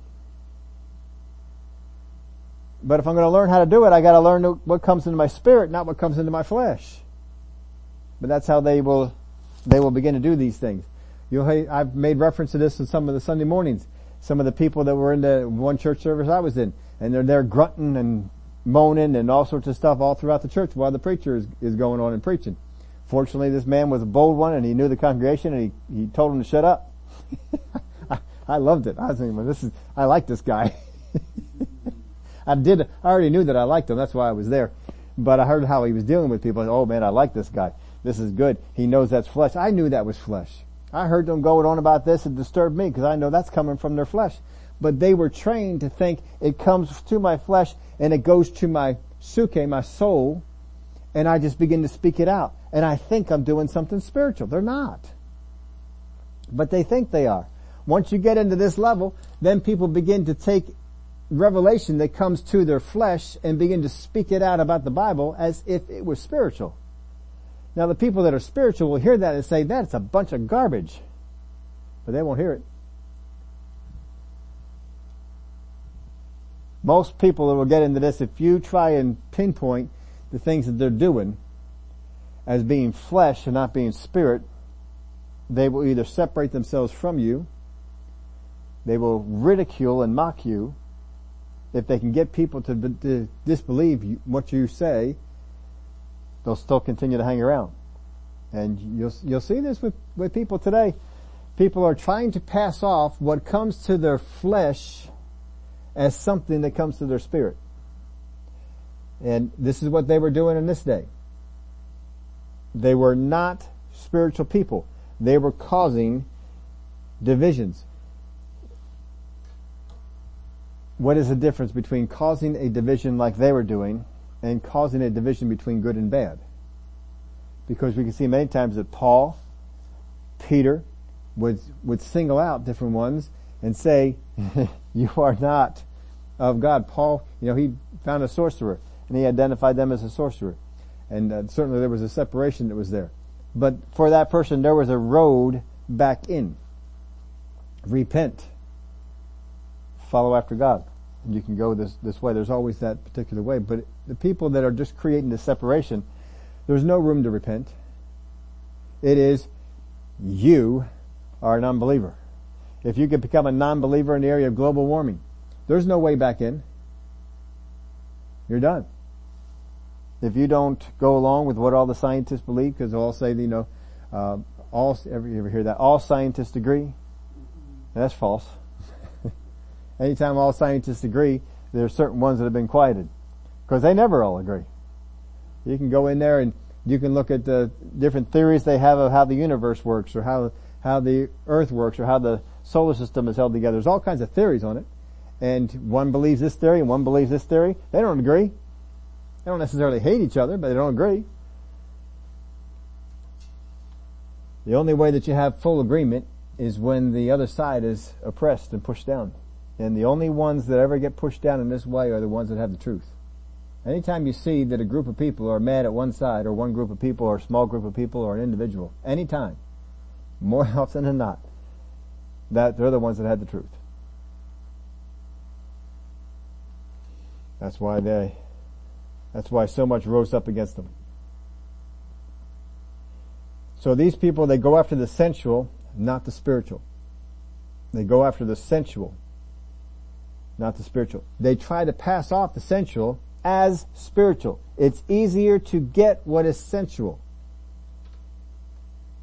Speaker 1: But if I'm going to learn how to do it, I got to learn what comes into my spirit, not what comes into my flesh. But that's how they will, they will begin to do these things. You'll, I've made reference to this in some of the Sunday mornings. Some of the people that were in the one church service I was in, and they're there grunting and moaning and all sorts of stuff all throughout the church while the preacher is, is going on and preaching. Fortunately, this man was a bold one and he knew the congregation and he, he told him to shut up. I, I loved it. I was thinking, well, this is, I like this guy. I did, I already knew that I liked him. That's why I was there. But I heard how he was dealing with people. Oh man, I like this guy. This is good. He knows that's flesh. I knew that was flesh. I heard them going on about this. It disturbed me because I know that's coming from their flesh. But they were trained to think it comes to my flesh and it goes to my psuche, my soul, and I just begin to speak it out. And I think I'm doing something spiritual. They're not. But they think they are. Once you get into this level, then people begin to take revelation that comes to their flesh and begin to speak it out about the Bible as if it was spiritual. Now the people that are spiritual will hear that and say, that's a bunch of garbage. But they won't hear it. Most people that will get into this, if you try and pinpoint the things that they're doing as being flesh and not being spirit, they will either separate themselves from you, they will ridicule and mock you. If they can get people to, to disbelieve you, what you say, they'll still continue to hang around. And you'll, you'll see this with, with people today. People are trying to pass off what comes to their flesh as something that comes to their spirit. And this is what they were doing in this day. They were not spiritual people. They were causing divisions. What is the difference between causing a division like they were doing and causing a division between good and bad? Because we can see many times that Paul, Peter, would, would single out different ones and say, you are not of God. Paul, you know, he found a sorcerer and he identified them as a sorcerer. And uh, certainly there was a separation that was there. But for that person, there was a road back in. Repent. Follow after God. And you can go this, this way. There's always that particular way. But the people that are just creating the separation, there's no room to repent. It is you are an unbeliever. If you could become a non-believer in the area of global warming, there's no way back in. You're done if you don't go along with what all the scientists believe, because they'll all say, you know, uh, all ever you ever hear that? All scientists agree. That's false. Anytime all scientists agree, there are certain ones that have been quieted because they never all agree. You can go in there and You can look at the different theories they have of how the universe works or how, how the earth works or how the solar system is held together. There's all kinds of theories on it. And one believes this theory and one believes this theory. They don't agree. They don't necessarily hate each other, but they don't agree. The only way that you have full agreement is when the other side is oppressed and pushed down. And the only ones that ever get pushed down in this way are the ones that have the truth. Anytime you see that a group of people are mad at one side, or one group of people, or a small group of people, or an individual, anytime, more often than not, that they're the ones that had the truth. That's why they, that's why so much rose up against them. So these people, they go after the sensual, not the spiritual. They go after the sensual, not the spiritual. They try to pass off the sensual as spiritual. It's easier to get what is sensual.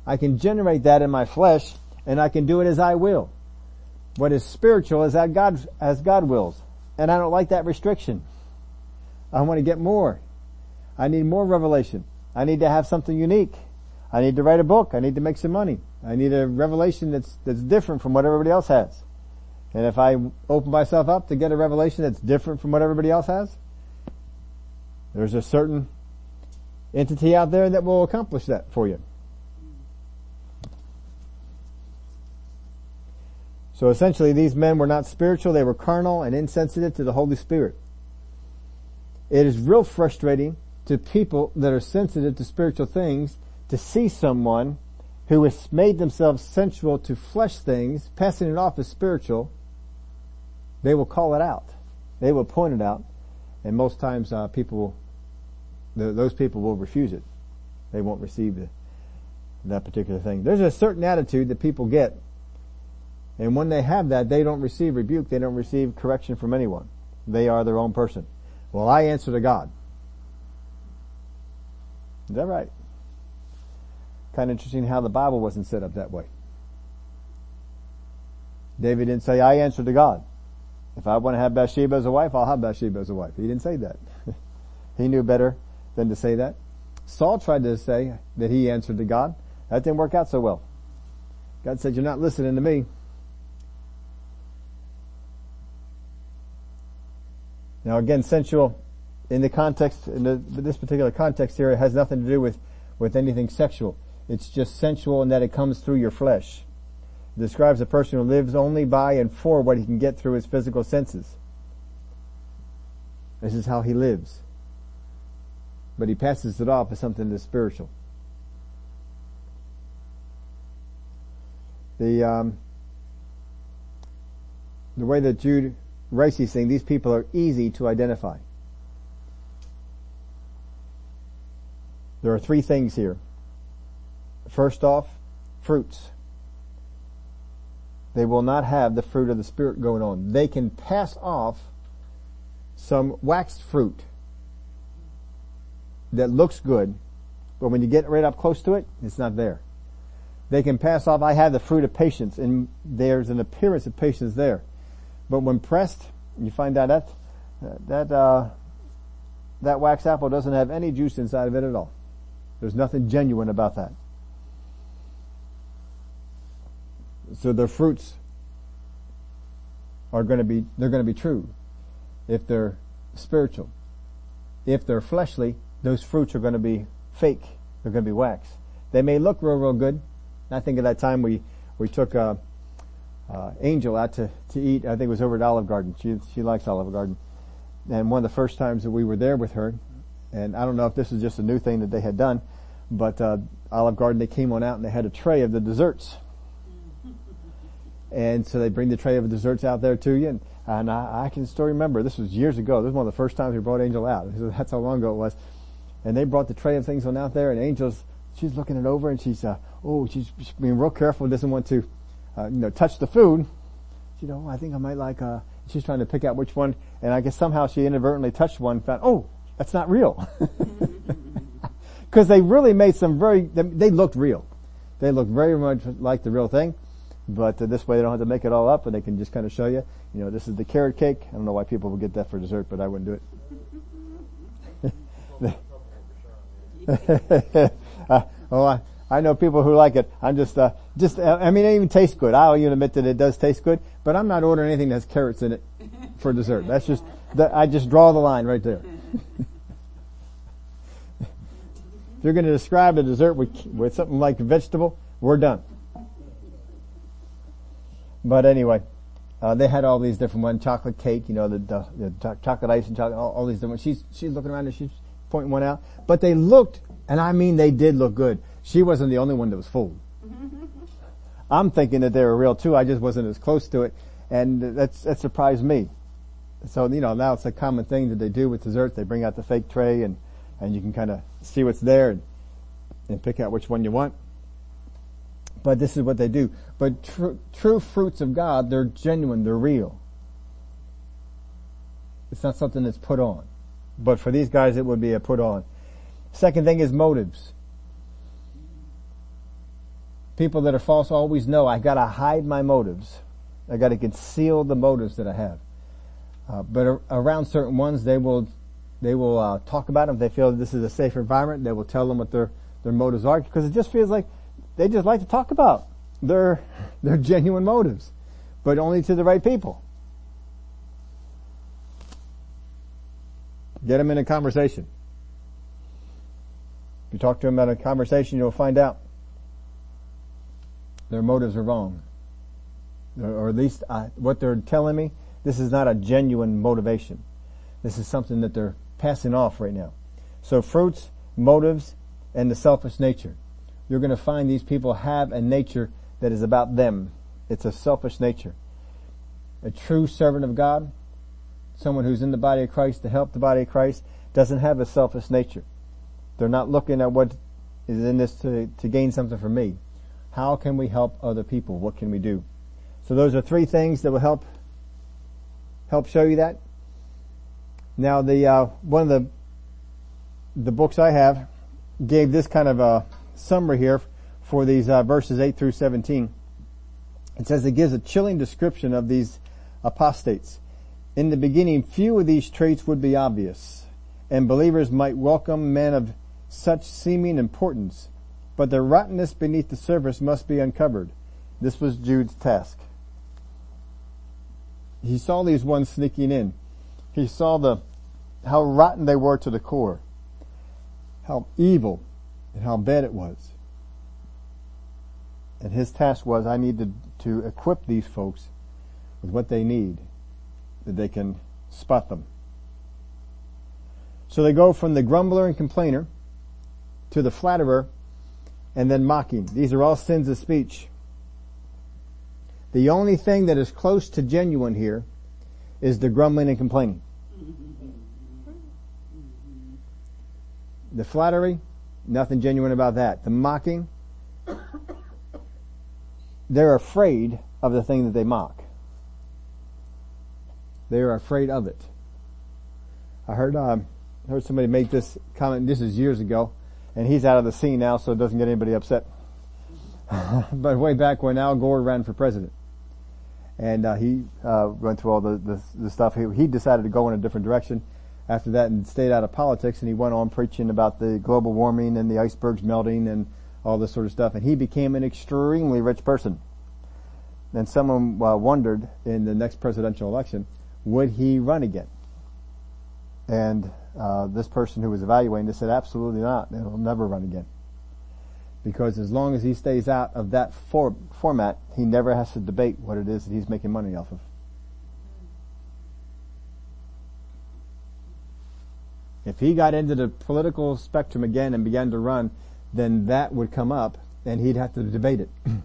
Speaker 1: I can generate that in my flesh and I can do it as I will. What is spiritual is that God, as God wills. And I don't like that restriction. I want to get more. I need more revelation. I need to have something unique. I need to write a book. I need to make some money. I need a revelation that's, that's different from what everybody else has. And if I open myself up to get a revelation that's different from what everybody else has, there's a certain entity out there that will accomplish that for you. So essentially these men were not spiritual, they were carnal and insensitive to the Holy Spirit. It is real frustrating to people that are sensitive to spiritual things to see someone who has made themselves sensual to flesh things, passing it off as spiritual, they will call it out. They will point it out. And most times, uh, people, those people will refuse it. They won't receive the, that particular thing. There's a certain attitude that people get and when they have that, they don't receive rebuke. They don't receive correction from anyone. They are their own person. Well, I answer to God. Is that right? Kind of interesting how the Bible wasn't set up that way. David didn't say, I answer to God. If I want to have Bathsheba as a wife, I'll have Bathsheba as a wife. He didn't say that. he knew better than to say that. Saul tried to say that he answered to God. That didn't work out so well. God said, you're not listening to me. Now again, sensual in the context, in the, this particular context here, it has nothing to do with, with anything sexual. It's just sensual in that it comes through your flesh. It describes a person who lives only by and for what he can get through his physical senses. This is how he lives. But he passes it off as something that's spiritual. The, um, the way that Jude Racy's saying these people are easy to identify. There are three things here. First off, fruits. They will not have the fruit of the Spirit going on. They can pass off some waxed fruit that looks good, but when you get right up close to it, it's not there. They can pass off, I have the fruit of patience, and there's an appearance of patience there. But when pressed, you find out that that uh, that wax apple doesn't have any juice inside of it at all. There's nothing genuine about that. So the fruits are going to be they're going to be true if they're spiritual. If they're fleshly, those fruits are going to be fake. They're going to be wax. They may look real, real good. I think at that time we we took. Uh, uh, Angel out to, to eat. I think it was over at Olive Garden. She, she likes Olive Garden. And one of the first times that we were there with her, and I don't know if this is just a new thing that they had done, but, uh, Olive Garden, they came on out and they had a tray of the desserts. And so they bring the tray of desserts out there to you. And, and I, I, can still remember, this was years ago. This was one of the first times we brought Angel out. That's how long ago it was. And they brought the tray of things on out there and Angel's, she's looking it over and she's, uh, oh, she's, she's being real careful, doesn't want to, uh, you know, touch the food. You know, I think I might like, uh, she's trying to pick out which one, and I guess somehow she inadvertently touched one and found, oh, that's not real. Cause they really made some very, they looked real. They looked very much like the real thing, but uh, this way they don't have to make it all up and they can just kind of show you, you know, this is the carrot cake. I don't know why people would get that for dessert, but I wouldn't do it. uh, oh, I, I know people who like it. I'm just, uh, just, uh, I mean, it even tastes good. I'll even admit that it does taste good, but I'm not ordering anything that has carrots in it for dessert. That's just, that, I just draw the line right there. if you're going to describe a dessert with, with something like a vegetable, we're done. But anyway, uh, they had all these different ones, chocolate cake, you know, the, the, the chocolate ice and chocolate, all, all, these different. ones. She's she's looking around and she's pointing one out, but they looked, and I mean they did look good. She wasn't the only one that was fooled. I'm thinking that they were real too. I just wasn't as close to it, and that's that surprised me. So you know now it's a common thing that they do with desserts. They bring out the fake tray and and you can kind of see what's there and, and pick out which one you want. But this is what they do. But tr- true fruits of God, they're genuine, they're real. It's not something that's put on. But for these guys, it would be a put on. Second thing is motives. People that are false always know I gotta hide my motives. I gotta conceal the motives that I have. Uh, but around certain ones, they will they will uh, talk about them. If they feel this is a safe environment, they will tell them what their their motives are because it just feels like they just like to talk about their, their genuine motives, but only to the right people. Get them in a conversation. If you talk to them about a conversation, you'll find out their motives are wrong. Or at least uh, what they're telling me, this is not a genuine motivation. This is something that they're passing off right now. So fruits, motives, and the selfish nature you're going to find these people have a nature that is about them. It's a selfish nature. A true servant of God, someone who's in the body of Christ to help the body of Christ, doesn't have a selfish nature. They're not looking at what is in this to, to gain something for me. How can we help other people? What can we do? So those are three things that will help help show you that. Now the uh, one of the the books I have gave this kind of a summary here for these uh, verses 8 through 17. It says it gives a chilling description of these apostates. In the beginning, few of these traits would be obvious, and believers might welcome men of such seeming importance, but the rottenness beneath the surface must be uncovered. This was Jude's task. He saw these ones sneaking in. He saw the, how rotten they were to the core. How evil and how bad it was. And his task was, I needed to equip these folks with what they need, that they can spot them. So they go from the grumbler and complainer to the flatterer and then mocking. These are all sins of speech. The only thing that is close to genuine here is the grumbling and complaining. The flattery, Nothing genuine about that. The mocking, they're afraid of the thing that they mock. They are afraid of it. I heard um, heard somebody make this comment. This is years ago, and he's out of the scene now, so it doesn't get anybody upset. but way back when Al Gore ran for president, and uh, he uh, went through all the, the, the stuff, he, he decided to go in a different direction after that and stayed out of politics and he went on preaching about the global warming and the icebergs melting and all this sort of stuff and he became an extremely rich person. And someone uh, wondered in the next presidential election, would he run again? And uh, this person who was evaluating this said, absolutely not. It'll never run again. Because as long as he stays out of that for- format, he never has to debate what it is that he's making money off of. If he got into the political spectrum again and began to run, then that would come up and he'd have to debate it. and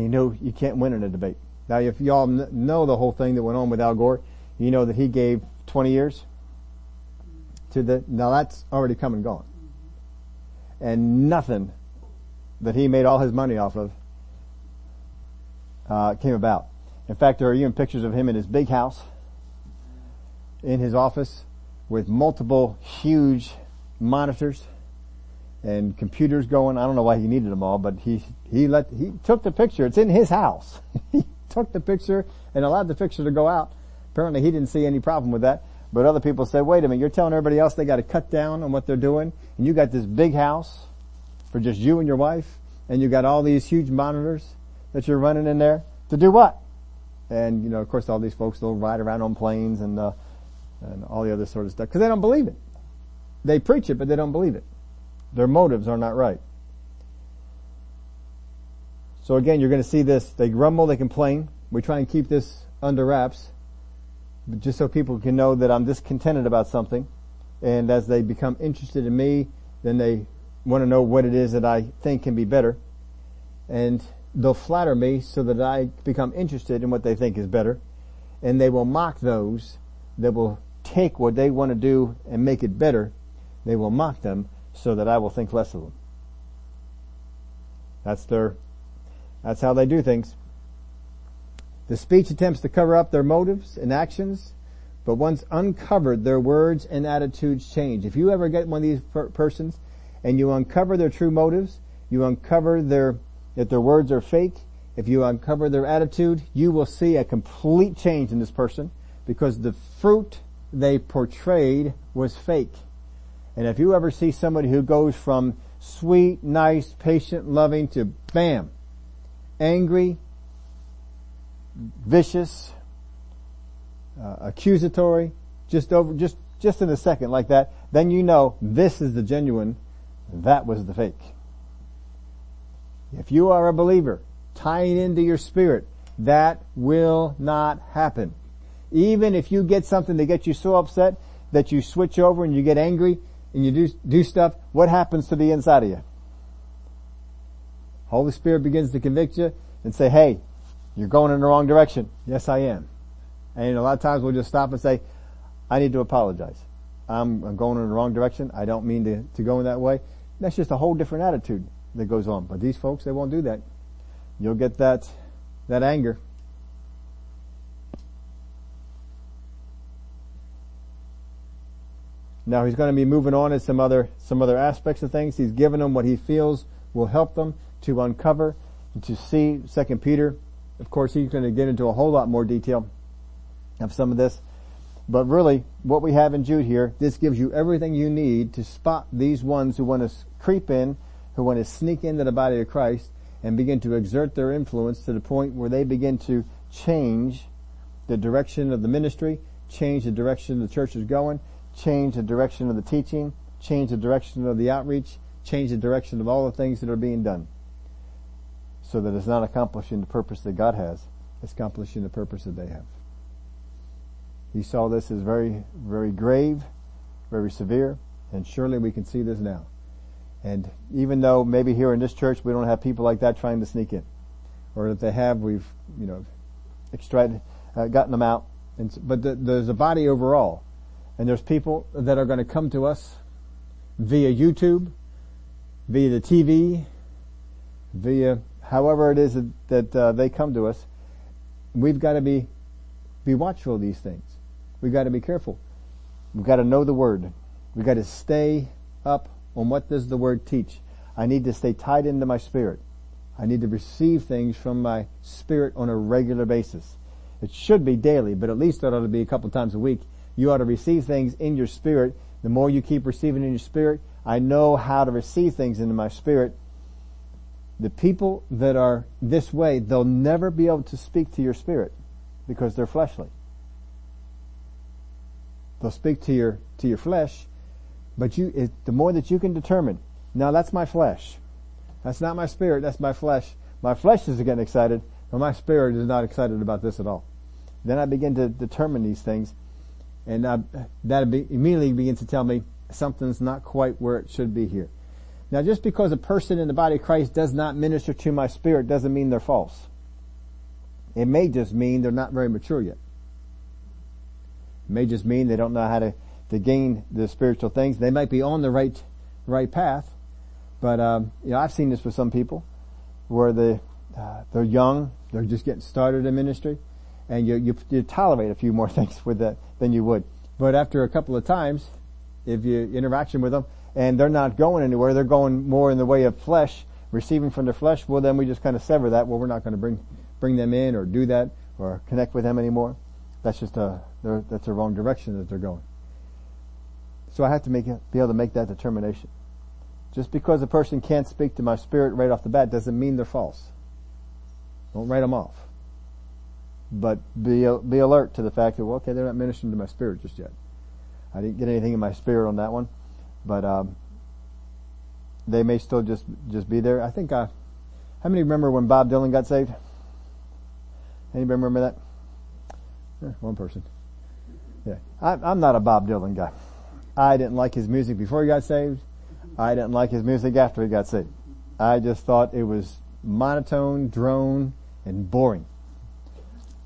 Speaker 1: he knew you can't win in a debate. Now if y'all know the whole thing that went on with Al Gore, you know that he gave 20 years to the, now that's already come and gone. And nothing that he made all his money off of, uh, came about. In fact, there are even pictures of him in his big house, in his office, with multiple huge monitors and computers going. I don't know why he needed them all, but he, he let, he took the picture. It's in his house. he took the picture and allowed the picture to go out. Apparently he didn't see any problem with that, But other people say, wait a minute, you're telling everybody else they got to cut down on what they're doing, and you got this big house for just you and your wife, and you got all these huge monitors that you're running in there to do what? And you know, of course, all these folks they'll ride around on planes and uh, and all the other sort of stuff because they don't believe it. They preach it, but they don't believe it. Their motives are not right. So again, you're going to see this. They grumble, they complain. We try and keep this under wraps, just so people can know that I'm discontented about something. And as they become interested in me, then they want to know what it is that I think can be better. And they'll flatter me so that I become interested in what they think is better. And they will mock those that will take what they want to do and make it better. They will mock them so that I will think less of them. That's their that's how they do things. The speech attempts to cover up their motives and actions, but once uncovered, their words and attitudes change. If you ever get one of these per- persons and you uncover their true motives, you uncover their, that their words are fake, if you uncover their attitude, you will see a complete change in this person because the fruit they portrayed was fake. And if you ever see somebody who goes from sweet, nice, patient, loving to bam, angry, vicious, uh, accusatory, just over, just, just in a second like that, then you know this is the genuine, that was the fake. If you are a believer, tying into your spirit, that will not happen. Even if you get something that gets you so upset that you switch over and you get angry and you do, do stuff, what happens to the inside of you? Holy Spirit begins to convict you and say, hey, you're going in the wrong direction. Yes, I am. And a lot of times we'll just stop and say, I need to apologize. I'm, I'm going in the wrong direction. I don't mean to, to go in that way. That's just a whole different attitude that goes on. But these folks, they won't do that. You'll get that, that anger. Now he's going to be moving on in some other, some other aspects of things. He's given them what he feels will help them to uncover and to see Second Peter. Of course, he's going to get into a whole lot more detail of some of this. But really, what we have in Jude here, this gives you everything you need to spot these ones who want to creep in, who want to sneak into the body of Christ and begin to exert their influence to the point where they begin to change the direction of the ministry, change the direction the church is going, change the direction of the teaching, change the direction of the outreach, change the direction of all the things that are being done so that it's not accomplishing the purpose that God has, it's accomplishing the purpose that they have. He saw this as very, very grave, very severe, and surely we can see this now. And even though maybe here in this church we don't have people like that trying to sneak in, or if they have, we've, you know, extracted, uh, gotten them out. And, but the, there's a body overall, and there's people that are going to come to us via YouTube, via the TV, via however it is that, that uh, they come to us, we've got to be be watchful of these things. We've got to be careful. We've got to know the word. We've got to stay up on what does the word teach. I need to stay tied into my spirit. I need to receive things from my spirit on a regular basis. It should be daily, but at least it ought to be a couple times a week. You ought to receive things in your spirit. The more you keep receiving in your spirit, I know how to receive things into my spirit the people that are this way, they'll never be able to speak to your spirit because they're fleshly. They'll speak to your, to your flesh, but you, it, the more that you can determine, now that's my flesh. That's not my spirit, that's my flesh. My flesh is getting excited, but my spirit is not excited about this at all. Then I begin to determine these things, and I, that immediately begins to tell me something's not quite where it should be here. Now just because a person in the body of Christ does not minister to my spirit doesn't mean they're false. It may just mean they're not very mature yet. It may just mean they don't know how to, to gain the spiritual things. They might be on the right, right path, but, um, you know, I've seen this with some people where they, uh, they're young, they're just getting started in ministry, and you, you, you tolerate a few more things with that than you would. But after a couple of times, if you interaction with them, and they're not going anywhere. They're going more in the way of flesh, receiving from their flesh. Well, then we just kind of sever that. Well, we're not going to bring bring them in or do that or connect with them anymore. That's just a that's the wrong direction that they're going. So I have to make be able to make that determination. Just because a person can't speak to my spirit right off the bat doesn't mean they're false. Don't write them off. But be, be alert to the fact that, well, okay, they're not ministering to my spirit just yet. I didn't get anything in my spirit on that one, but, um, they may still just, just be there. I think, uh, how many remember when Bob Dylan got saved? Anybody remember that? Yeah, one person. Yeah. I, I'm not a Bob Dylan guy. I didn't like his music before he got saved. I didn't like his music after he got saved. I just thought it was monotone, drone, and boring.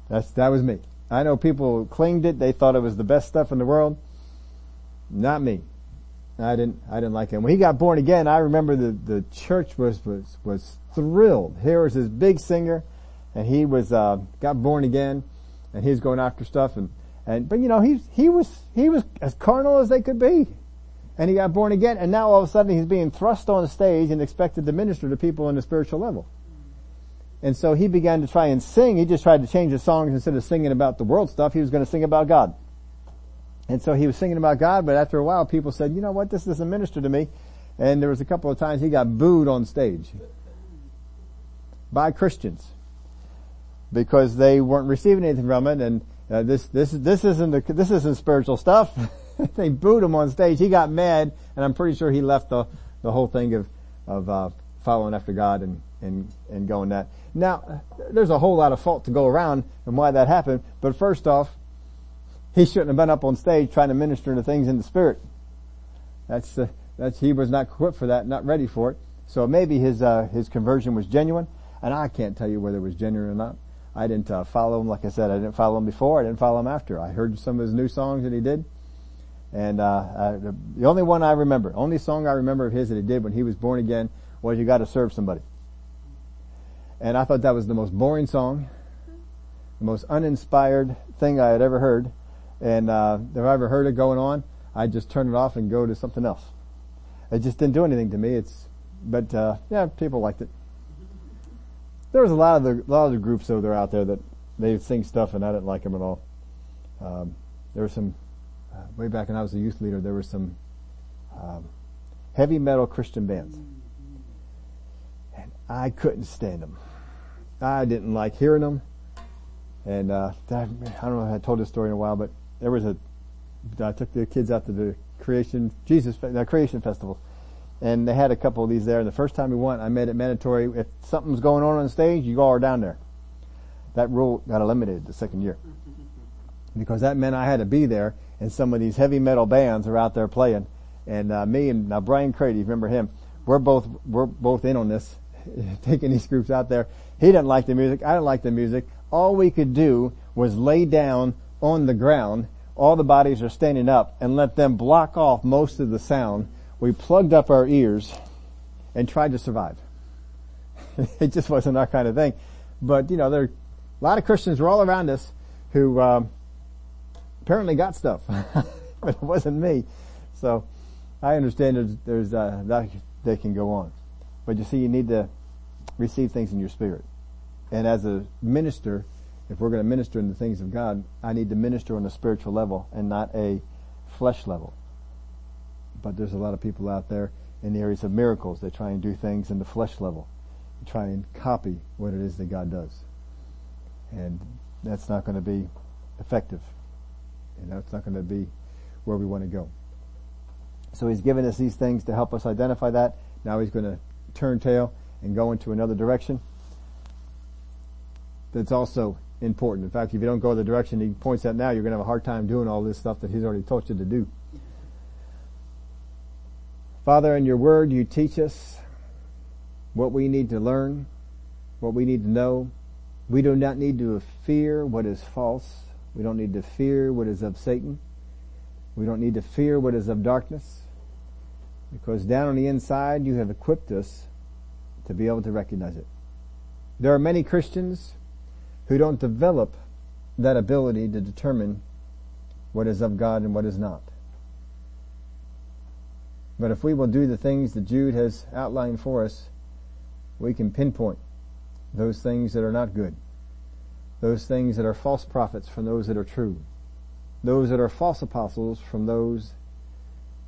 Speaker 1: That's, that was me. I know people claimed it. They thought it was the best stuff in the world. Not me. I didn't, I didn't like him. When he got born again, I remember the, the church was, was, was thrilled. Here was this big singer and he was, uh, got born again and he was going after stuff and, and, but you know, he, he was, he was as carnal as they could be. And he got born again and now all of a sudden he's being thrust on stage and expected to minister to people on a spiritual level. And so he began to try and sing. He just tried to change the songs instead of singing about the world stuff. He was going to sing about God. And so he was singing about God, but after a while people said, you know what, this doesn't minister to me. And there was a couple of times he got booed on stage by Christians because they weren't receiving anything from it. And uh, this this this isn't this isn't spiritual stuff. they booed him on stage. He got mad, and I'm pretty sure he left the the whole thing of of uh, following after God and and and going that. Now, there's a whole lot of fault to go around and why that happened. But first off, he shouldn't have been up on stage trying to minister to things in the spirit. That's uh, that's he was not equipped for that, not ready for it. So maybe his uh, his conversion was genuine, and I can't tell you whether it was genuine or not. I didn't uh, follow him, like I said, I didn't follow him before, I didn't follow him after. I heard some of his new songs that he did, and uh, I, the only one I remember, only song I remember of his that he did when he was born again was "You Got to Serve Somebody," and I thought that was the most boring song, the most uninspired thing I had ever heard, and uh, if I ever heard it going on, I'd just turn it off and go to something else. It just didn't do anything to me. It's, but uh, yeah, people liked it there was a lot of the lot of the groups though they're out there that they sing stuff and I didn't like them at all. Um, there were some uh, way back when I was a youth leader. There were some um, heavy metal Christian bands, and I couldn't stand them. I didn't like hearing them, and uh, I don't know if I told this story in a while, but there was a I took the kids out to the creation Jesus the creation festival and they had a couple of these there. And the first time we went, I made it mandatory. If something's going on on the stage, you all are down there. That rule got eliminated the second year. Because that meant I had to be there and some of these heavy metal bands are out there playing. And, uh, me and, now Brian Crady, remember him? We're both, we're both in on this, taking these groups out there. He didn't like the music. I didn't like the music. All we could do was lay down on the ground. All the bodies are standing up and let them block off most of the sound we plugged up our ears and tried to survive. it just wasn't our kind of thing. But, you know, there are a lot of Christians were all around us who, um, apparently got stuff, but it wasn't me. So I understand there's, there's, uh, that, they can go on. But you see, you need to receive things in your spirit. And as a minister, if we're going to minister in the things of God, I need to minister on a spiritual level and not a flesh level but there's a lot of people out there in the areas of miracles that try and do things in the flesh level, try and copy what it is that God does. And that's not going to be effective. Know, it's not going to be where we want to go. So he's given us these things to help us identify that. Now he's going to turn tail and go into another direction. That's also important. In fact, if you don't go the direction he points out now, you're going to have a hard time doing all this stuff that he's already taught you to do. Father, in your word, you teach us what we need to learn, what we need to know. We do not need to fear what is false. We don't need to fear what is of Satan. We don't need to fear what is of darkness because down on the inside you have equipped us to be able to recognize it. There are many Christians who don't develop that ability to determine what is of God and what is not. But if we will do the things that Jude has outlined for us, we can pinpoint those things that are not good, those things that are false prophets from those that are true. those that are false apostles from those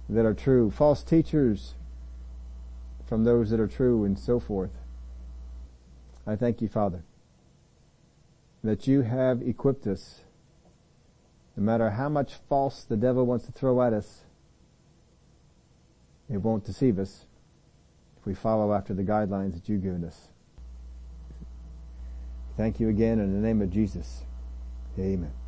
Speaker 1: that are true, false teachers from those that are true and so forth. I thank you, Father, that you have equipped us, no matter how much false the devil wants to throw at us, it won't deceive us if we follow after the guidelines that you've given us. Thank you again in the name of Jesus. Amen.